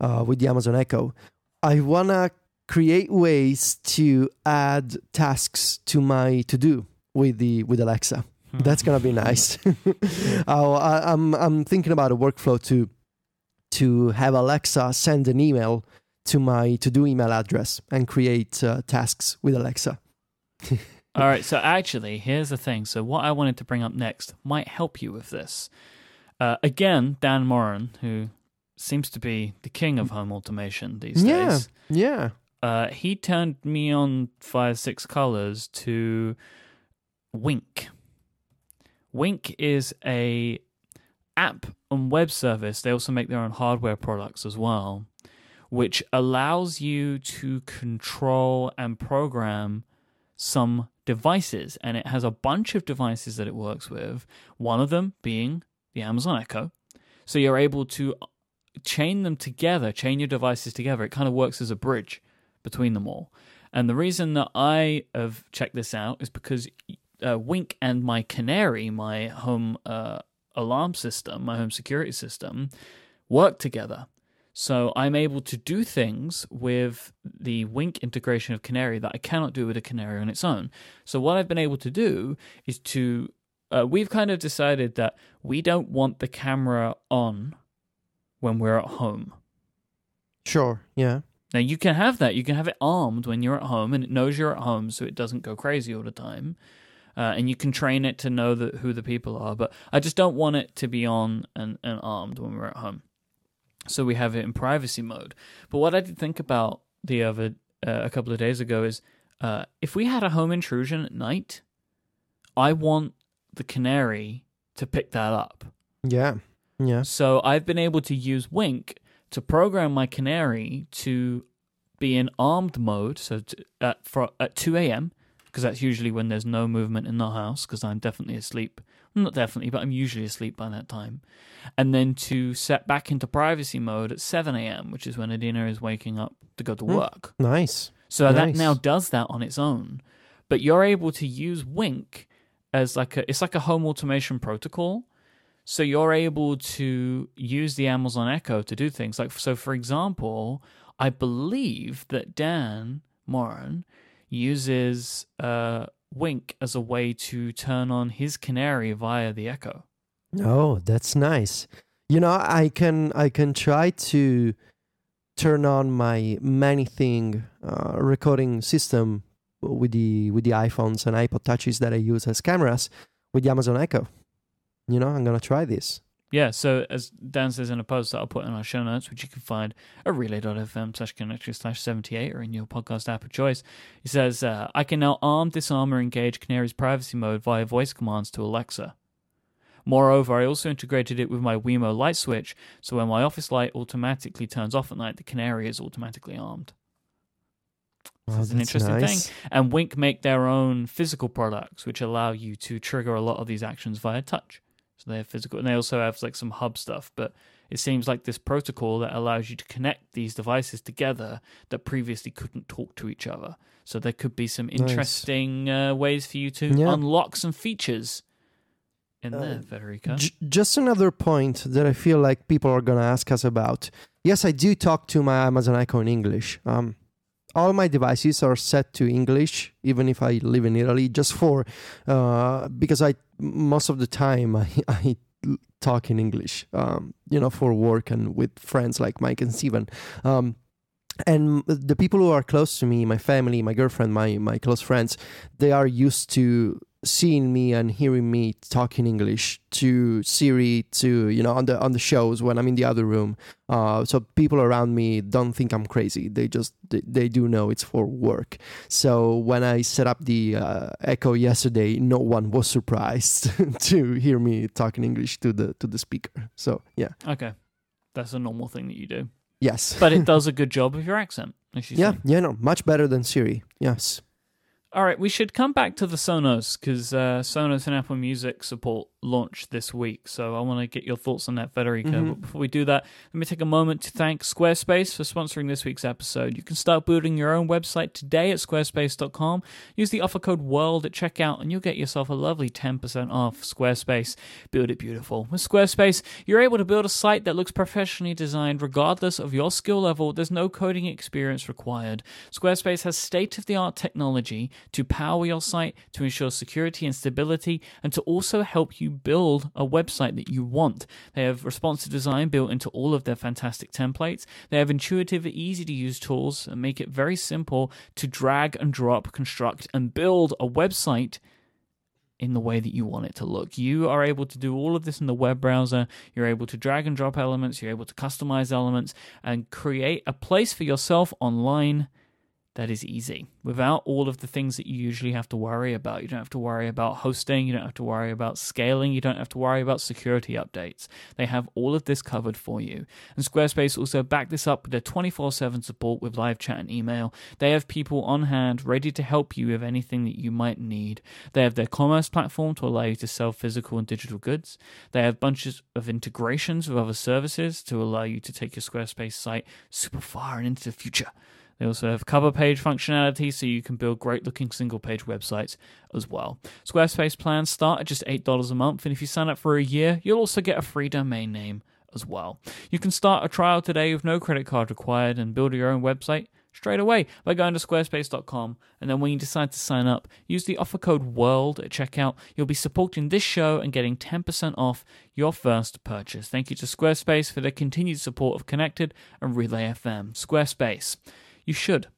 uh, with the Amazon Echo. I want to create ways to add tasks to my to do with the with Alexa. Hmm. That's gonna be nice. <laughs> <laughs> oh, I, I'm I'm thinking about a workflow to to have Alexa send an email to my to do email address and create uh, tasks with Alexa. <laughs> All right, so actually, here's the thing. So, what I wanted to bring up next might help you with this. Uh, again, Dan Moren, who seems to be the king of home automation these Yeah. days, Yeah. uh, he turned me on Fire Six Colors to Wink. Wink is a app and web service. They also make their own hardware products as well, which allows you to control and program some devices. And it has a bunch of devices that it works with, one of them being the Amazon Echo. So you're able to chain them together, chain your devices together. It kind of works as a bridge between them all. And the reason that I have checked this out is because uh, Wink and my Canary, my home uh, alarm system, my home security system, work together. So I'm able to do things with the Wink integration of Canary that I cannot do with a Canary on its own. So what I've been able to do is to uh, we've kind of decided that we don't want the camera on when we're at home. Sure. Yeah. Now you can have that. You can have it armed when you're at home, and it knows you're at home, so it doesn't go crazy all the time. Uh, and you can train it to know that who the people are. But I just don't want it to be on and, and armed when we're at home. So we have it in privacy mode. But what I did think about the other uh, a couple of days ago is uh, if we had a home intrusion at night, I want the canary to pick that up. Yeah. Yeah. So I've been able to use Wink to program my canary to be in armed mode. So to, at for, at two a.m. because that's usually when there's no movement in the house because I'm definitely asleep. Not definitely, but I'm usually asleep by that time. And then to set back into privacy mode at seven a.m., which is when Adina is waking up to go to Hmm. work. Nice. So that now does that on its own. But you're able to use Wink as like a it's like a home automation protocol. So you're able to use the Amazon Echo to do things like so for example, I believe that Dan Moren uses uh Wink as a way to turn on his canary via the Echo. Oh, that's nice. You know, I can I can try to turn on my many thing uh, recording system with the with the iPhones and iPod touches that I use as cameras with the Amazon Echo. You know, I'm gonna try this. Yeah, so as Dan says in a post that I'll put in our show notes, which you can find at relay.fm slash connected slash 78 or in your podcast app of choice, he says, uh, I can now arm, disarm, or engage Canary's privacy mode via voice commands to Alexa. Moreover, I also integrated it with my Wemo light switch, so when my office light automatically turns off at night, the Canary is automatically armed. Wow, is an interesting nice. And Wink make their own physical products, which allow you to trigger a lot of these actions via touch. So they have physical, and they also have like some hub stuff. But it seems like this protocol that allows you to connect these devices together that previously couldn't talk to each other. So there could be some Nice. interesting uh, ways for you to Yeah. unlock some features in Uh, there, Federico. J- just another point that I feel like people are going to ask us about. Yes, I do talk to my Amazon Echo in English. Um, all my devices are set to English, even if I live in Italy, just for uh, because I most of the time I, <laughs> I talk in English, um, you know, for work and with friends like Myke and Stephen. Um, and the people who are close to me, my family, my girlfriend, my my close friends, they are used to seeing me and hearing me talk in English to Siri, to you know, on the on the shows when I'm in the other room. Uh, so people around me don't think I'm crazy. They just they, they do know it's for work. So when I set up the uh, Echo yesterday, no one was surprised <laughs> to hear me talking in English to the to the speaker. So yeah, Okay, that's a normal thing that you do, yes, but it <laughs> does a good job of your accent. Yeah, yeah, no, much better than Siri. Yes. All right, we should come back to the Sonos because uh, Sonos and Apple Music support launched this week. So I want to get your thoughts on that, Federico. Mhm. But before we do that, let me take a moment to thank Squarespace for sponsoring this week's episode. You can start building your own website today at squarespace.com. Use the offer code WORLD at checkout and you'll get yourself a lovely 10% off Squarespace. Build it beautiful. With Squarespace, you're able to build a site that looks professionally designed regardless of your skill level. There's no coding experience required. Squarespace has state of the art technology to power your site, to ensure security and stability, and to also help you build a website that you want. They have responsive design built into all of their fantastic templates. They have intuitive, easy to use tools and make it very simple to drag and drop, construct, and build a website in the way that you want it to look. You are able to do all of this in the web browser. You're able to drag and drop elements, you're able to customize elements and create a place for yourself online that is easy without all of the things that you usually have to worry about. You don't have to worry about hosting, you don't have to worry about scaling, you don't have to worry about security updates. They have all of this covered for you. And Squarespace also back this up with their 24 7 support with live chat and email. They have people on hand ready to help you with anything that you might need. They have their commerce platform to allow you to sell physical and digital goods. They have bunches of integrations with other services to allow you to take your Squarespace site super far and into the future. They also have cover page functionality so you can build great looking single page websites as well. Squarespace plans start at just $8 a month, and if you sign up for a year, you'll also get a free domain name as well. You can start a trial today with no credit card required and build your own website straight away by going to squarespace.com and then when you decide to sign up use the offer code world at checkout. You'll be supporting this show and getting 10% off your first purchase. Thank you to squarespace for their continued support of connected and relay fm squarespace you should.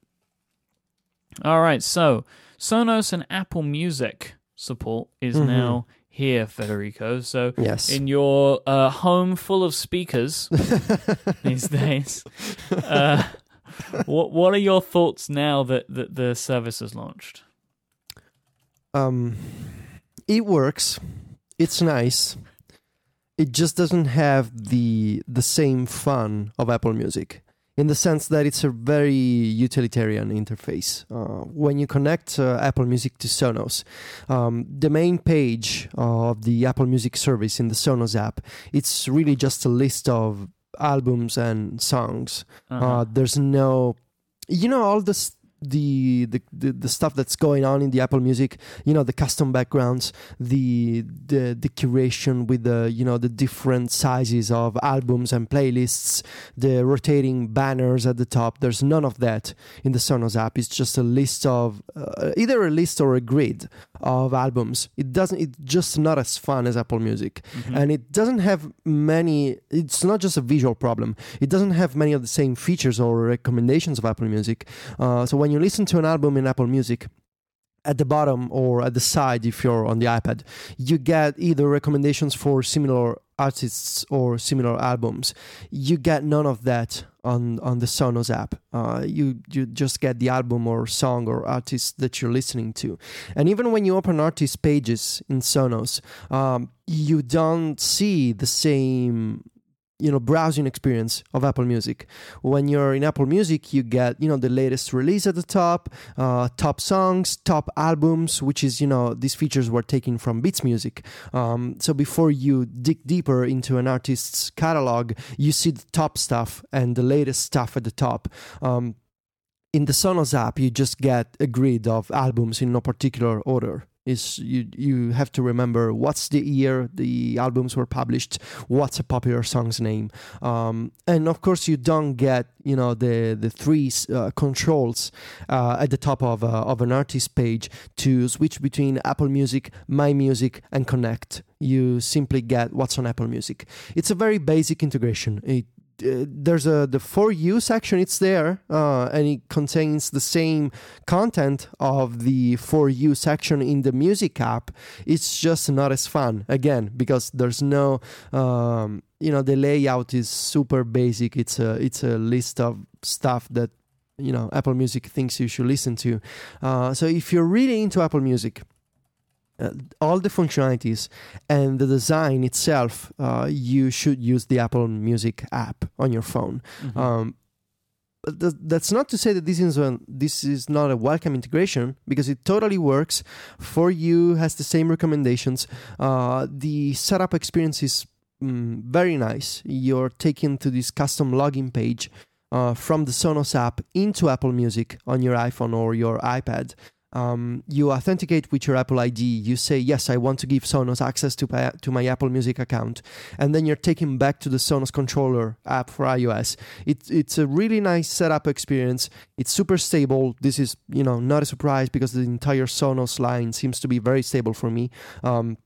All right, so Sonos and Apple Music support is Mhm. now here, Federico. So Yes. in your uh, home full of speakers <laughs> these days, uh, what what are your thoughts now that, that the service has launched? um, it works. It's nice. It just doesn't have the the same fun of Apple Music in the sense that it's a very utilitarian interface. Uh, when you connect uh, Apple Music to Sonos, um, the main page of the Apple Music service in the Sonos app, it's really just a list of albums and songs. Uh-huh. Uh, there's no, you know, all this. The, the the the stuff that's going on in the Apple Music, you know, the custom backgrounds, the the the curation with the you know the different sizes of albums and playlists, the rotating banners at the top. There's none of that in the Sonos app. It's just a list of uh, either a list or a grid of albums. It doesn't. It's just not as fun as Apple Music Mhm. and it doesn't have many it's not just a visual problem it doesn't have many of the same features or recommendations of apple music uh, so when you listen to an album in apple music at the bottom or at the side if you're on the ipad you get either recommendations for similar artists or similar albums. You get none of that on on the sonos app. Uh, you you just get the album or song or artist that you're listening to. And even when you open artist pages in sonos um, you don't see the same you know browsing experience of Apple Music. When you're in Apple Music, you get you know the latest release at the top, uh, top songs, top albums, which is you know these features were taken from Beats Music. Um, so before you dig deeper into an artist's catalog, you see the top stuff and the latest stuff at the top. Um, in the Sonos app, you just get a grid of albums in no particular order is you you have to remember what's the year the albums were published what's a popular song's name. Um, and of course you don't get you know the the three uh, controls uh, at the top of, uh, of an artist page to switch between apple music my music and connect. You simply get what's on apple music. It's a very basic integration. It there's a the for you section it's there uh, and it contains the same content of the for you section in the music app. It's just not as fun again because there's no um, you know the layout is super basic. It's a it's a list of stuff that you know apple music thinks you should listen to. Uh, so if you're really into apple music uh, all the functionalities and the design itself, uh, you should use the Apple Music app on your phone. Mhm. Um, but th- that's not to say that this is a, this is not a welcome integration because it totally works. For you has the same recommendations. Uh, the setup experience is mm, very nice. You're taken to this custom login page uh, from the Sonos app into Apple Music on your iPhone or your iPad. Um, you authenticate with your Apple ID. You say, Yes, I want to give Sonos access to my, to my Apple Music account. And then you're taken back to the Sonos controller app for iOS. It, it's a really nice setup experience. It's super stable. This is, you know, not a surprise because the entire Sonos line seems to be very stable for me. Um,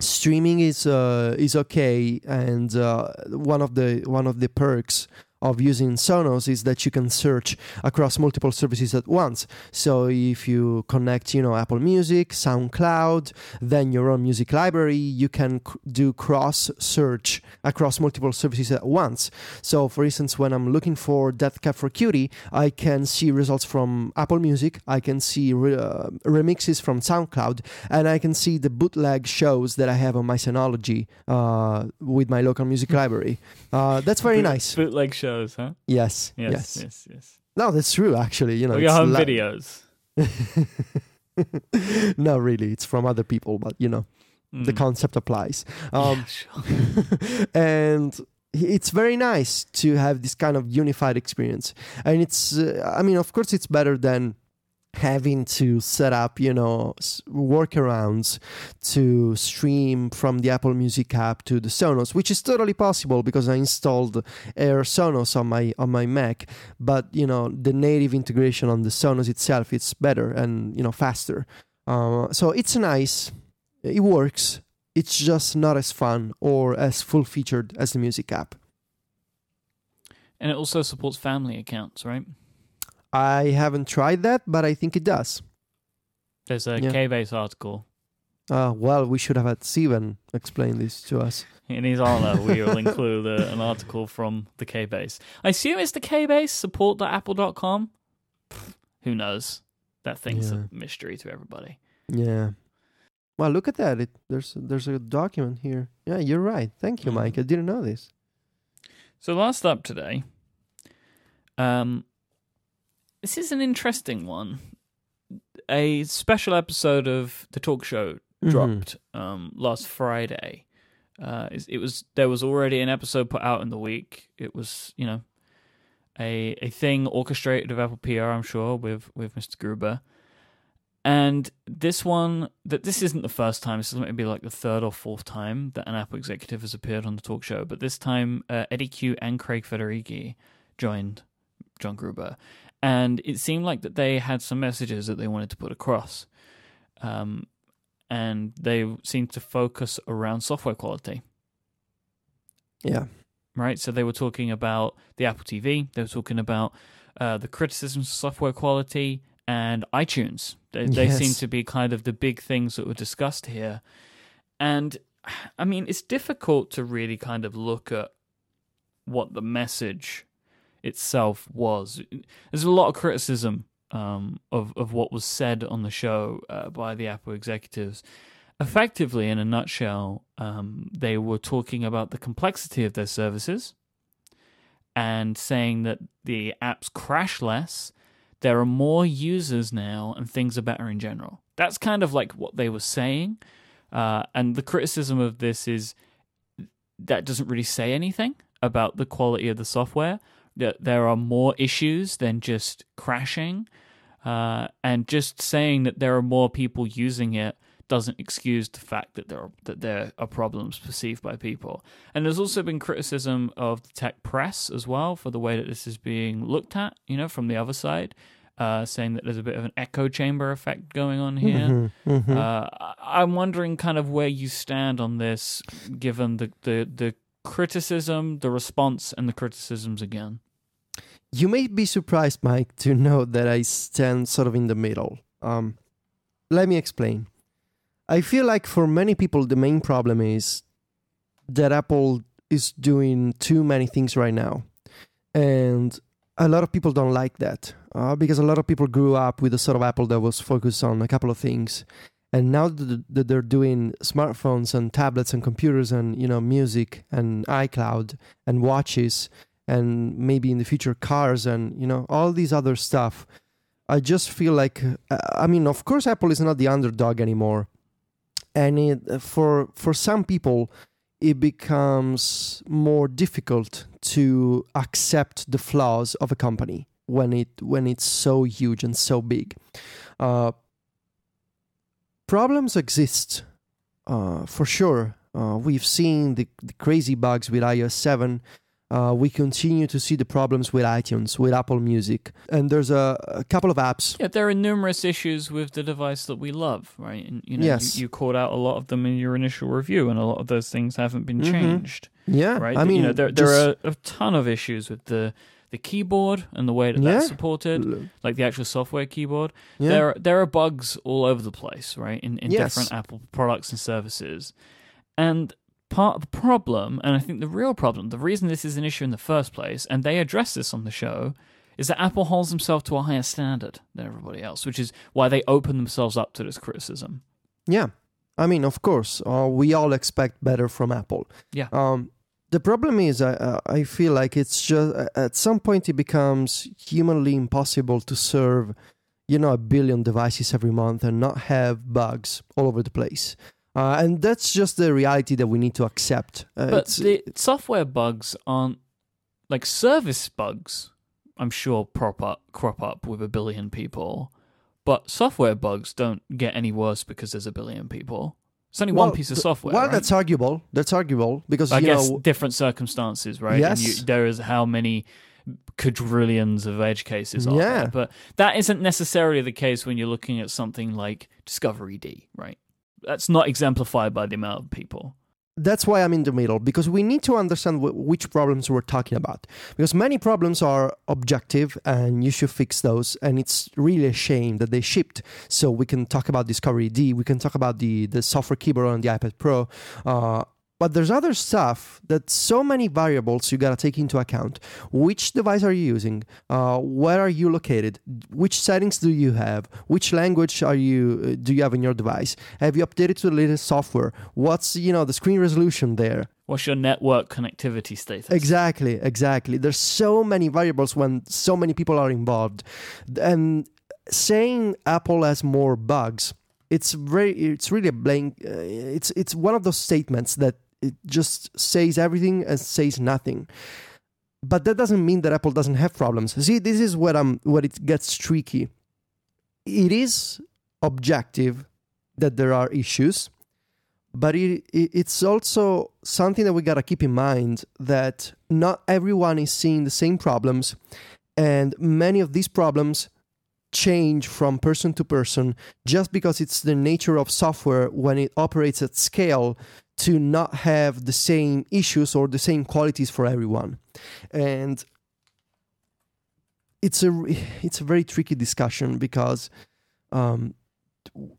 streaming is uh, is okay, and uh, one of the one of the perks of using Sonos is that you can search across multiple services at once. So if you connect, you know, Apple Music, SoundCloud, then your own music library, you can c- do cross search across multiple services at once. So for instance, when I'm looking for Death Cab for Cutie, I can see results from Apple Music, I can see re- uh, remixes from SoundCloud, and I can see the bootleg shows that I have on my Synology uh, with my local music library. Uh, that's very Boot- nice. Bootleg shows, huh? Yes, Yes, yes. yes, yes. No, that's true. Actually, you know, your home la- videos. <laughs> no, really, it's from other people, but you know, the Mm. concept applies. <laughs> Um, yeah, sure. <laughs> and it's very nice to have this kind of unified experience. And it's, uh, I mean, of course, it's better than having to set up, you know, workarounds to stream from the Apple Music app to the Sonos, which is totally possible because I installed AirSonos on my on my Mac. But you know, the native integration on the Sonos itself, it's better and you know faster. Uh, so it's nice. It works. It's just not as fun or as full featured as the music app. And it also supports family accounts, right? I haven't tried that, but I think it does. There's a Yeah. K-Base article. Uh, well, we should have had Stephen explain this to us. In his honor, we will <laughs> include uh, an article from the K-Base. I assume it's the K-Base, support.apple.com. Pfft, Who knows? That thing's Yeah. a mystery to everybody. Yeah. Well, look at that. It there's there's a document here. Yeah, you're right. Thank you, Mhm. Myke. I didn't know this. So last up today, um, this is an interesting one. A special episode of the talk show Mhm. dropped um, last Friday. Uh, it it was there was already an episode put out in the week. It was you know a a thing orchestrated of Apple PR, I'm sure, with with Mr. Gruber. And this one, that this isn't the first time. This is maybe like the third or fourth time that an Apple executive has appeared on the talk show. But this time, uh, Eddy Cue and Craig Federighi joined John Gruber, and it seemed like that they had some messages that they wanted to put across. Um, and they seemed to focus around software quality, Yeah. right? So they were talking about the Apple TV, they were talking about uh, the criticisms of software quality and iTunes. They, they seem to be kind of the big things that were discussed here. And I mean, it's difficult to really kind of look at what the message itself was. There's a lot of criticism um, of of what was said on the show uh, by the Apple executives, effectively, in a nutshell, um, they were talking about the complexity of their services and saying that the apps crash less. There are more users now, and things are better in general. That's kind of like what they were saying. Uh, and the criticism of this is that doesn't really say anything about the quality of the software. That there are more issues than just crashing, uh, and just saying that there are more people using it doesn't excuse the fact that there are, that there are problems perceived by people. And there's also been criticism of the tech press as well for the way that this is being looked at. You know, from the other side, uh, saying that there's a bit of an echo chamber effect going on here. Mhm, mhm. Uh, I'm wondering kind of where you stand on this, given the, the, the criticism, the response, and the criticisms again. You may be surprised, Myke, to know that I stand sort of in the middle. Um, let me explain. I feel like for many people, the main problem is that Apple is doing too many things right now. And a lot of people don't like that uh, because a lot of people grew up with a sort of Apple that was focused on a couple of things. And now that they're doing smartphones and tablets and computers and you know music and iCloud and watches and maybe in the future cars and you know all these other stuff. I just feel like uh, i mean of course apple is not the underdog anymore. And it, for for some people it becomes more difficult to accept the flaws of a company when it when it's so huge and so big. Uh, problems exist uh, for sure. Uh, we've seen the, the crazy bugs with ios 7 uh, we continue to see the problems with iTunes, with Apple Music, and there's a, a couple of apps. Yeah, there are numerous issues with the device that we love, right? And you know, Yes. you, you called out a lot of them in your initial review, and a lot of those things haven't been Mhm. changed, Yeah, right? I mean, you know, there just- are a ton of issues with the the keyboard and the way that Yeah. that's supported, like the actual software keyboard. yeah. There there are bugs all over the place, right? In in Yes. different Apple products and services. And part of the problem, and I think the real problem, the reason this is an issue in the first place, and they address this on the show, is that Apple holds themselves to a higher standard than everybody else, which is why they open themselves up to this criticism. Yeah, I mean, of course, uh, we all expect better from Apple. Yeah. Um, the problem is, I uh, I feel like it's just at some point it becomes humanly impossible to serve, you know, a billion devices every month and not have bugs all over the place. Uh, and that's just the reality that we need to accept. Uh, But the software bugs aren't like service bugs. I'm sure prop up, crop up with a billion people, but software bugs don't get any worse because there's a billion people. It's only one piece of software. Well, right? that's arguable. That's arguable because I you guess know different circumstances, right? And Yes. you, there is how many quadrillions of edge cases are Yeah. there. But that isn't necessarily the case when you're looking at something like discoveryd, right? That's not exemplified by the amount of people. that's why I'm in the middle because we need to understand wh- which problems we're talking about. Because many problems are objective and you should fix those. And it's really a shame that they shipped. So we can talk about discoveryd, we can talk about the, the software keyboard on the iPad Pro. Uh, but there's other stuff that so many variables you gotta take into account. Which device are you using? Uh, where are you located? Which settings do you have? Which language are you uh, do you have in your device? Have you updated to the latest software? What's you know the screen resolution there? What's your network connectivity status? Exactly, exactly. There's so many variables when so many people are involved, and saying Apple has more bugs, it's very, it's really a blank. Uh, it's it's one of those statements that it just says everything and says nothing. But that doesn't mean that Apple doesn't have problems. See, this is where I'm um, where it gets tricky. It is objective that there are issues, but it, it, it's also something that we got to keep in mind that not everyone is seeing the same problems and many of these problems change from person to person just because it's the nature of software when it operates at scale to not have the same issues or the same qualities for everyone. And it's a it's a very tricky discussion because um,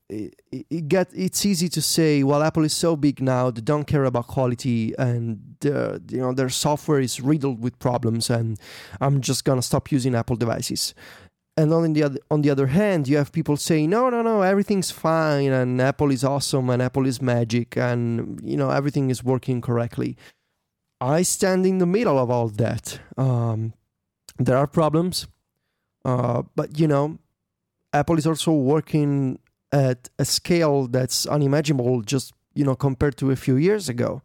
it, it get it's easy to say well apple is so big now they don't care about quality and you know their software is riddled with problems and i'm just gonna stop using apple devices and on the other on the other hand, you have people saying, "No, no, no, everything's fine, and Apple is awesome, and Apple is magic, and you know everything is working correctly." I stand in the middle of all that. Um, there are problems, uh, but you know, Apple is also working at a scale that's unimaginable just you know compared to a few years ago.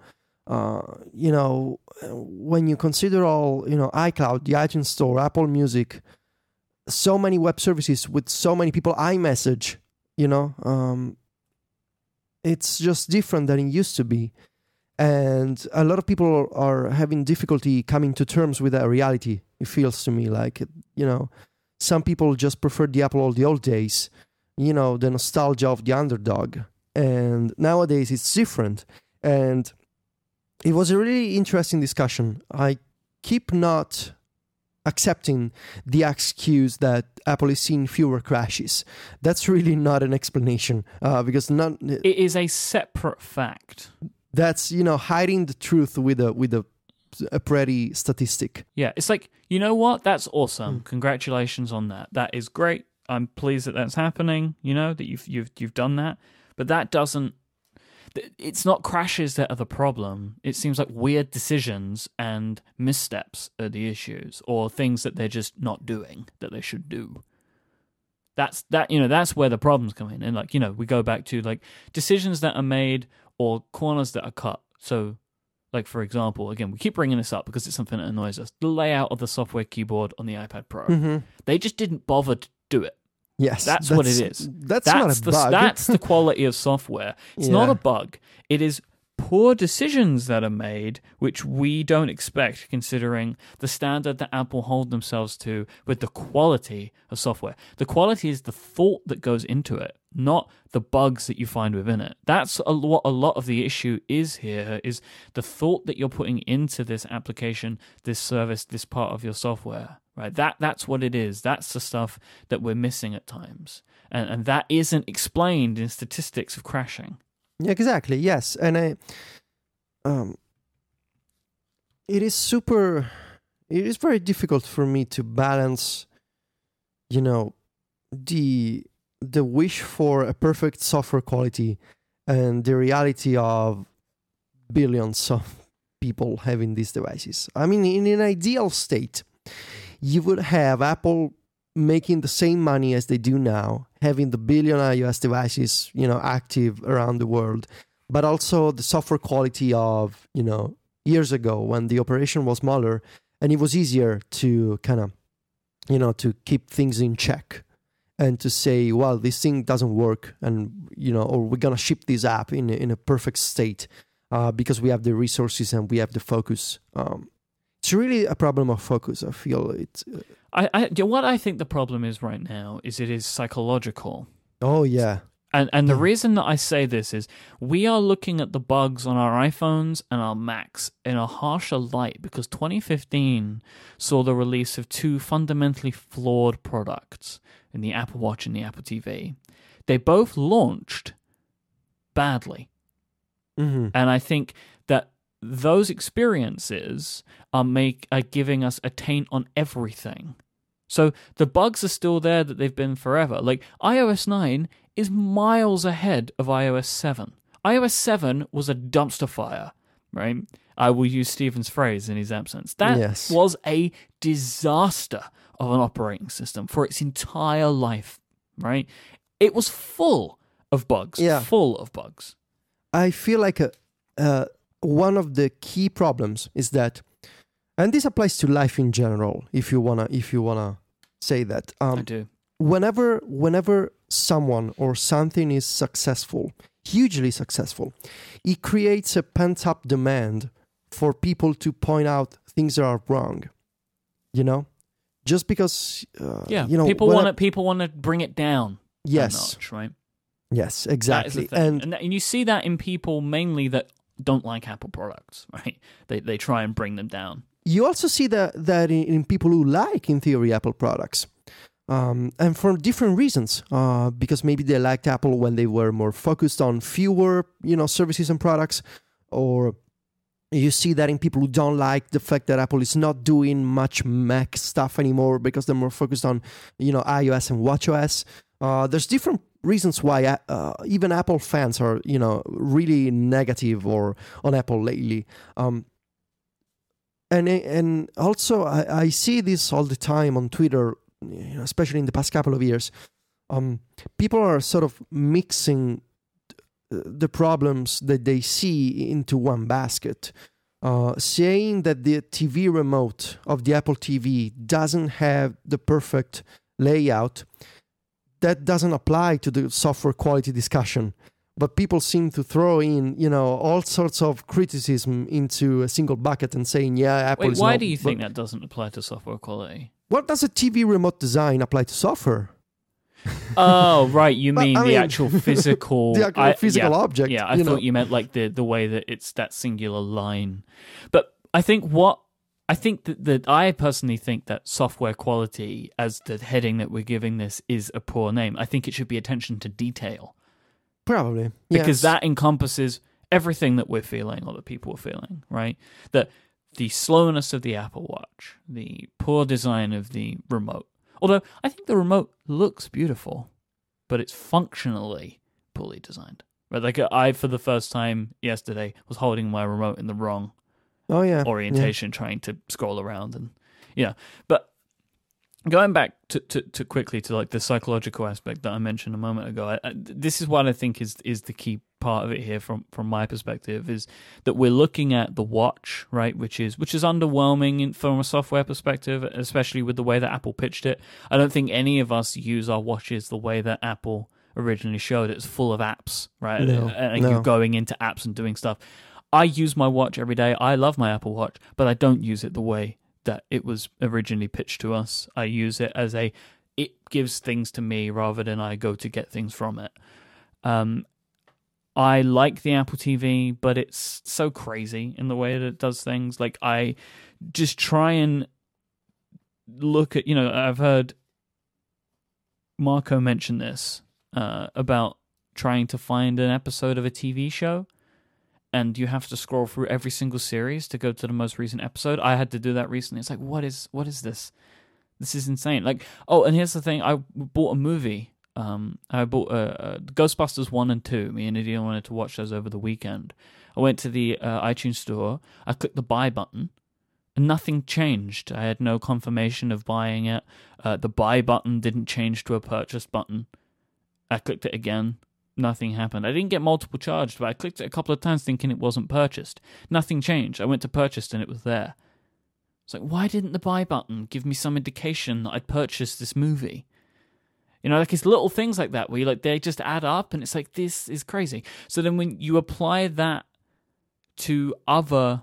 Uh, you know, when you consider all you know iCloud, the iTunes Store, Apple Music, so many web services with so many people iMessage, you know, um, it's just different than it used to be. And a lot of people are having difficulty coming to terms with that reality. It feels to me like, you know, some people just prefer the Apple of the old days, you know, the nostalgia of the underdog. And nowadays it's different. And it was a really interesting discussion. I keep not accepting the excuse that Apple is seeing fewer crashes. That's really not an explanation uh, because not. It is a separate fact. That's you know hiding the truth with a with a a pretty statistic. Yeah, it's like you know what? That's awesome. Mm. Congratulations on that. That is great. I'm pleased that that's happening. You know that you've you've you've done that, but that doesn't it's not crashes that are the problem. It seems like weird decisions and missteps are the issues, or things that they're just not doing that they should do. That's that you know that's where the problems come in, and like you know we go back to like decisions that are made or corners that are cut. So, like for example, again we keep bringing this up because it's something that annoys us. The layout of the software keyboard on the iPad Pro, mm-hmm. they just didn't bother to do it. Yes, that's, that's, what it is. That's, that's not a the, bug. That's the <laughs> quality of software. It's yeah. not a bug. It is poor decisions that are made, which we don't expect, considering the standard that Apple hold themselves to with the quality of software. The quality is the thought that goes into it, not the bugs that you find within it. That's a, what a lot of the issue is here: is the thought that you're putting into this application, this service, this part of your software right? That that's what it is. That's the stuff that we're missing at times. And and that isn't explained in statistics of crashing. Exactly yes. And i um it is super it is very difficult for me to balance you know the the wish for a perfect software quality and the reality of billions of people having these devices. I mean in an ideal state you would have Apple making the same money as they do now, having the billion iOS devices, you know, active around the world, but also the software quality of, you know, years ago when the operation was smaller and it was easier to kind of, you know, to keep things in check and to say, well, this thing doesn't work and, you know, or we're going to ship this app in, in a perfect state uh, because we have the resources and we have the focus. Um, it's really a problem of focus. I feel it. Uh, I, I what I think the problem is right now is it is psychological. Oh yeah. And and the reason that I say this is we are looking at the bugs on our iPhones and our Macs in a harsher light because 2015 saw the release of two fundamentally flawed products in the Apple Watch and the Apple TV. They both launched badly. Mm-hmm. And I think those experiences are make are giving us a taint on everything. So the bugs are still there that they've been forever. Like iOS 9 is miles ahead of iOS 7. iOS 7 was a dumpster fire, right? I will use Stephen's phrase in his absence. That yes. was a disaster of an operating system for its entire life, right? It was full of bugs, yeah. full of bugs. I feel like a, uh, one of the key problems is that, and this applies to life in general. If you wanna, if you wanna say that, um, I do. Whenever, whenever someone or something is successful, hugely successful, it creates a pent up demand for people to point out things that are wrong. You know, just because, uh, yeah, you know, people want to people want to bring it down. Yes, notch, right. Yes, exactly. And, and, and you see that in people mainly that don't like Apple products, <laughs> right? They they try and bring them down. You also see that that in, in people who like, in theory, Apple products, um, and for different reasons. Uh, because maybe they liked Apple when they were more focused on fewer, you know, services and products, or You see that in people who don't like the fact that Apple is not doing much Mac stuff anymore because they're more focused on, you know, iOS and WatchOS. Uh, there's different reasons why uh, even Apple fans are, you know, really negative or on Apple lately. Um, and and also I, I see this all the time on Twitter, you know, especially in the past couple of years. Um, people are sort of mixing the problems that they see into one basket. Uh, saying that the TV remote of the Apple TV doesn't have the perfect layout, that doesn't apply to the software quality discussion. But people seem to throw in, you know, all sorts of criticism into a single bucket and saying, "Yeah, Apple." Wait, why not, do you think that doesn't apply to software quality? What does a TV remote design apply to software? oh, right. You <laughs> mean I the mean, actual <laughs> physical, the actual I- physical yeah, object, Yeah, I thought know. you meant like the the way that it's that singular line. But I think what I think that, that I personally think that software quality as the heading that we're giving this is a poor name. I think it should be attention to detail Probably because yes. that encompasses everything that we're feeling or that people are feeling, right? That the slowness of the Apple Watch, the poor design of the remote. Although I think the remote looks beautiful, but it's functionally poorly designed. Right? Like I, for the first time yesterday, was holding my remote in the wrong oh yeah. Orientation, trying to scroll around, and yeah. But going back to, to, to quickly to like the psychological aspect that I mentioned a moment ago, I, I, this is what I think is is the key part of it here from from my perspective is that we're looking at the watch right which is which is underwhelming in, from a software perspective especially with the way that apple pitched it. I don't think any of us use our watches the way that apple originally showed. It's full of apps right? No, and no. you're going into apps and doing stuff i use my watch every day. I love my apple watch but i don't use it the way that it was originally pitched to us. I use it as a it gives things to me rather than i go to get things from it. Um, I like the Apple TV, but it's so crazy in the way that it does things. Like I just try and look at, you know, I've heard Marco mention this uh, about trying to find an episode of a TV show, and you have to scroll through every single series to go to the most recent episode. I had to do that recently. It's like, what is what is this? This is insane. Like, oh, and here's the thing: I bought a movie. Um, I bought uh, uh, Ghostbusters one and two. Me and Idiot wanted to watch those over the weekend. I went to the uh, iTunes store. I clicked the buy button, and nothing changed. I had no confirmation of buying it. Uh, the buy button didn't change to a purchase button. I clicked it again. Nothing happened. I didn't get multiple charged, but I clicked it a couple of times thinking it wasn't purchased. Nothing changed. I went to purchase and it was there. It's like, why didn't the buy button give me some indication that I'd purchased this movie? You know, like it's little things like that where you like they just add up and it's like this is crazy. So then when you apply that to other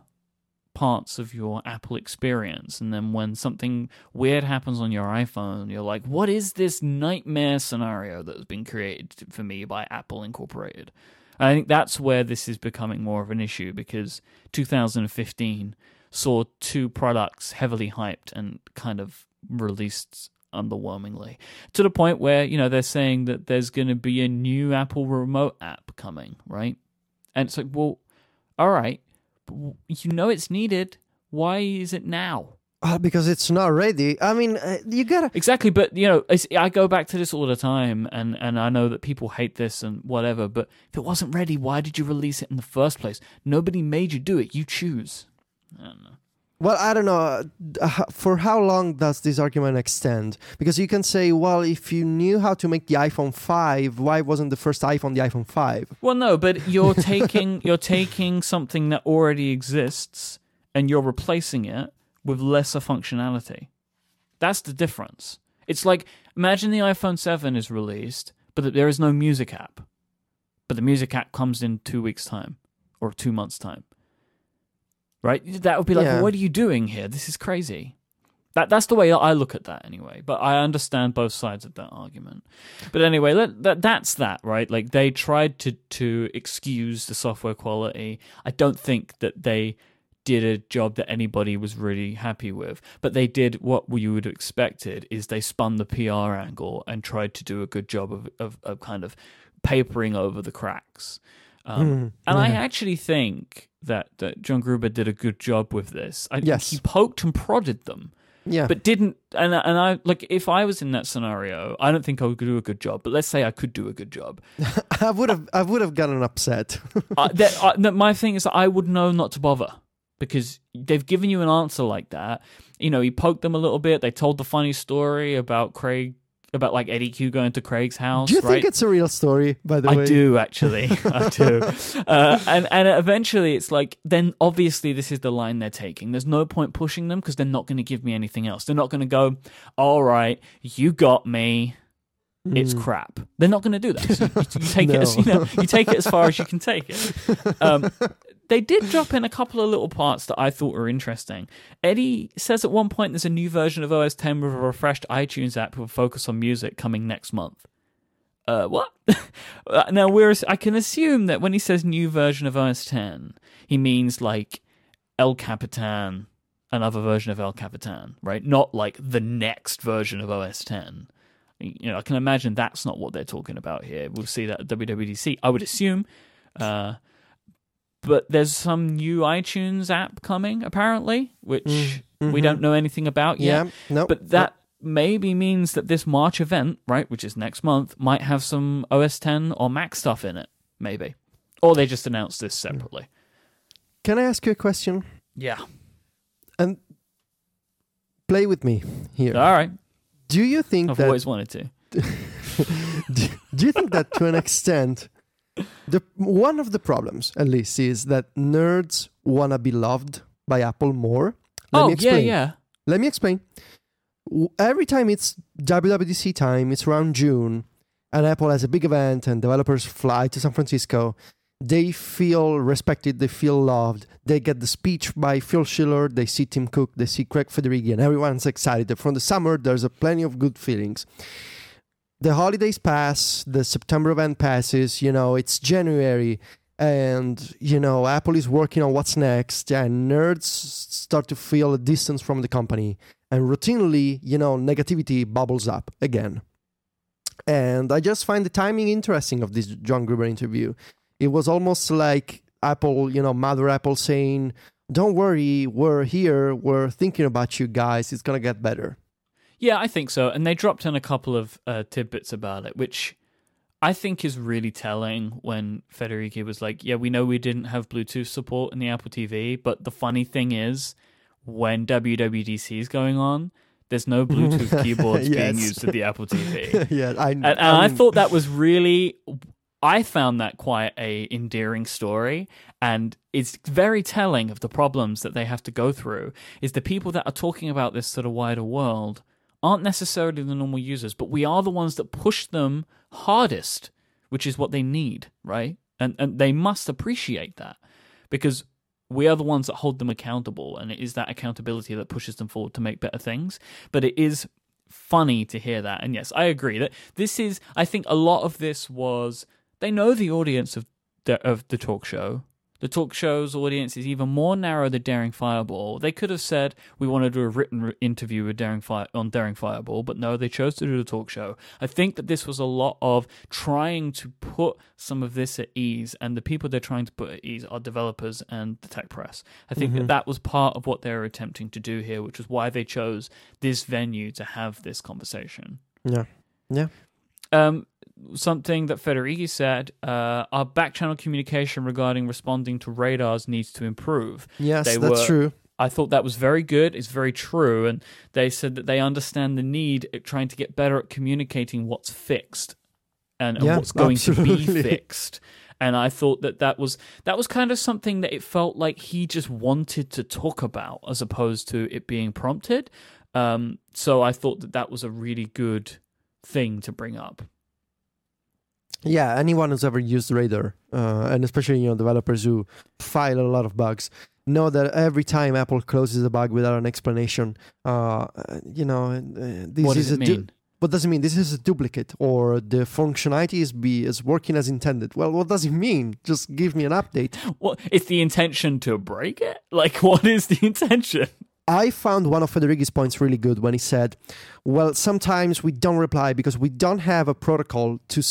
parts of your Apple experience and then when something weird happens on your iPhone, you're like, what is this nightmare scenario that has been created for me by Apple Incorporated? And I think that's where this is becoming more of an issue because 2015 saw two products heavily hyped and kind of released underwhelmingly to the point where you know they're saying that there's going to be a new Apple remote app coming, right? And it's like, well, all right, you know it's needed. Why is it now? Uh, because it's not ready. I mean, uh, you gotta. Exactly, but you know, I go back to this all the time, and and I know that people hate this and whatever. But if it wasn't ready, why did you release it in the first place? Nobody made you do it. You choose. I don't know. Well, I don't know. uh, For how long does this argument extend? Because you can say, well, if you knew how to make the iPhone 5, why wasn't the first iPhone the iPhone 5? Well, no, but you're taking <laughs> you're taking something that already exists and you're replacing it with lesser functionality. That's the difference. It's like imagine the iPhone 7 is released, but there is no music app. But the music app comes in 2 weeks time or 2 months time. Right? That would be like, Yeah. what are you doing here? This is crazy. That that's the way I look at that anyway. But I understand both sides of that argument. But anyway, let, that that's that, right? Like they tried to to excuse the software quality. I don't think that they did a job that anybody was really happy with. But they did what we would have expected is they spun the PR angle and tried to do a good job of of, of kind of papering over the cracks. Um, Mm, and I actually think that, that John Gruber did a good job with this. I Yes. he poked and prodded them, Yeah. but didn't. And and I like if I was in that scenario, I don't think I would do a good job. But let's say I could do a good job. <laughs> I would have I would have gotten upset. <laughs> uh, that, uh, that my thing is that I would know not to bother because they've given you an answer like that. You know, he poked them a little bit. They told the funny story about Craig, about like Eddy Cue going to Craig's house. Do you right? think it's a real story, by the I way? I do actually. <laughs> I do. Uh, and and eventually, it's like then obviously this is the line they're taking. There's no point pushing them because they're not going to give me anything else. They're not going to go. All right, you got me. It's Mm. crap. They're not going to do that. So you, you take it as you <laughs> know. You take it as far as you can take it. <laughs> Um, they did drop in a couple of little parts that I thought were interesting. Eddy says at one point there's a new version of OS 10 with a refreshed iTunes app with focus on music coming next month. Uh, what? <laughs> Uh, now we're. I can assume that when he says new version of OS 10, he means like El Capitan, another version of El Capitan, right? Not like the next version of OS 10. You know, I can imagine that's not what they're talking about here. We'll see that at WWDC. I would assume. Uh, but there's some new iTunes app coming apparently, which Mm, we mhm. don't know anything about yet. Yeah. No. But that maybe means that this March event, right, which is next month, might have some OS 10 or Mac stuff in it. Maybe, or they just announced this separately. Can I ask you a question? Yeah. And play with me here. All right. Do you think I've that always wanted to. <laughs> do you think that to an extent the one of the problems at least is that nerds want to be loved by Apple more? Let oh me yeah, explain. yeah. Let me explain. Every time it's WWDC time, it's around June, and Apple has a big event, and developers fly to San Francisco. They feel respected, they feel loved. They get the speech by Phil Schiller, they see Tim Cook, they see Craig Federighi, and everyone's excited. From the summer, there's a plenty of good feelings. The holidays pass, the September event passes, you know, it's January, and you know, Apple is working on what's next, and nerds start to feel a distance from the company and routinely, you know, negativity bubbles up again. And I just find the timing interesting of this John Gruber interview. It was almost like Apple, you know, Mother Apple saying, Don't worry, we're here, we're thinking about you guys, it's gonna get better. Yeah, I think so. And they dropped in a couple of uh, tidbits about it, which I think is really telling when Federighi was like, Yeah, we know we didn't have Bluetooth support in the Apple TV, but the funny thing is, when WWDC is going on, there's no Bluetooth <laughs> keyboards being used at the Apple TV. <laughs> yeah, I, and, and I, mean, thought that was really i found that quite a endearing story and it's very telling of the problems that they have to go through is the people that are talking about this to the wider world aren't necessarily the normal users but we are the ones that push them hardest which is what they need right and and they must appreciate that because we are the ones that hold them accountable and it is that accountability that pushes them forward to make better things but it is funny to hear that. And yes, I agree that this is. I think a lot of this was they know the audience of the of the talk show. The talk show's audience is even more narrow than Daring Fireball. They could have said we want to do a written interview with Daring Fire on Daring Fireball, but no, they chose to do the talk show. I think that this was a lot of trying to put some of this at ease, and the people they're trying to put at ease are developers and the tech press. I think that Mhm. that was part of what they were attempting to do here, which is why they chose this venue to have this conversation. Yeah. Yeah. Um, something that Federighi said: uh, our back channel communication regarding responding to radars needs to improve. Yes, They that's were- true. I thought that was very good. It's very true, and they said that they understand the need at trying to get better at communicating what's fixed and, and Yeah, what's going to be <laughs> fixed. And I thought that that was that was kind of something that it felt like he just wanted to talk about, as opposed to it being prompted. Um, so I thought that that was a really good thing to bring up. Yeah, anyone who's ever used Radar, uh, and especially you know developers who file a lot of bugs, know that every time Apple closes a bug without an explanation, uh, uh, you know, uh, this what is does it a du- mean? what does it mean? This is a duplicate, or the functionality is be is working as intended. Well, what does it mean? Just give me an update. What is the intention to break it? Like, <laughs> what is the intention? I found one of Federighi's points really good when he said, well, sometimes we don't reply because we don't have a protocol to,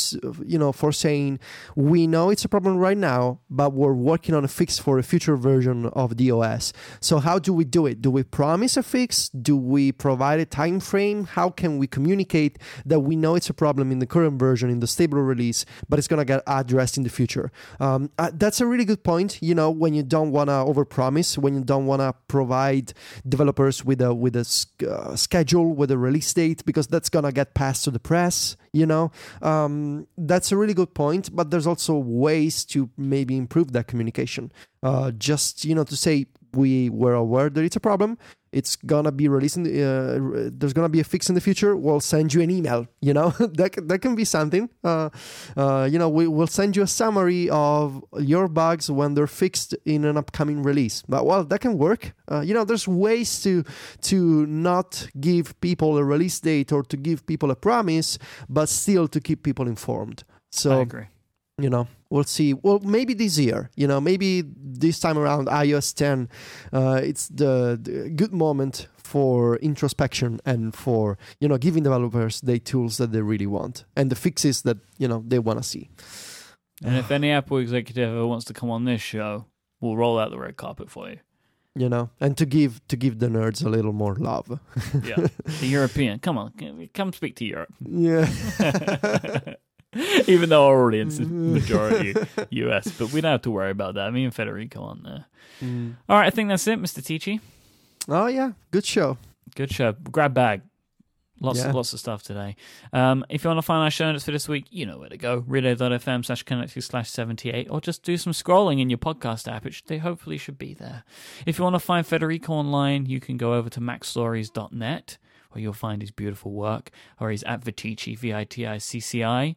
you know, for saying we know it's a problem right now, but we're working on a fix for a future version of the OS. So how do we do it? Do we promise a fix? Do we provide a time frame? How can we communicate that we know it's a problem in the current version, in the stable release, but it's gonna get addressed in the future? Um, uh, that's a really good point. You know, when you don't wanna overpromise, when you don't wanna provide developers with a with a uh, schedule, with a release date, because that's gonna get passed to the press. You know, um, that's a really good point. But there's also ways to maybe improve that communication. Uh, just you know, to say we were aware that it's a problem. It's gonna be released. In the, uh, there's gonna be a fix in the future. We'll send you an email. You know <laughs> that that can be something. Uh, uh, you know, we will send you a summary of your bugs when they're fixed in an upcoming release. But well, that can work. Uh, you know, there's ways to to not give people a release date or to give people a promise, but still to keep people informed. So I agree. You know we'll see well maybe this year you know maybe this time around ios 10 uh, it's the, the good moment for introspection and for you know giving developers the tools that they really want and the fixes that you know they want to see And if any Apple executive ever wants to come on this show, we'll roll out the red carpet for you. you know and to give to give the nerds a little more love Yeah, the European. Come on, come speak to Europe. yeah <laughs> <laughs> <laughs> Even though our audience is majority <laughs> US, but we don't have to worry about that. Me and Federico on there. Mm. All right, I think that's it, Mr. Ticci. oh yeah good show Good show. Grab bag. Lots, Yeah. lots of stuff today. Um, if you want to find our show notes for this week, you know where to go. Relay.fm slash connect slash 78, or just do some scrolling in your podcast app. It should, they hopefully should be there. If you want to find Federico online, you can go over to macstories.net, where you'll find his beautiful work, or he's at viticci, V I T I C C I.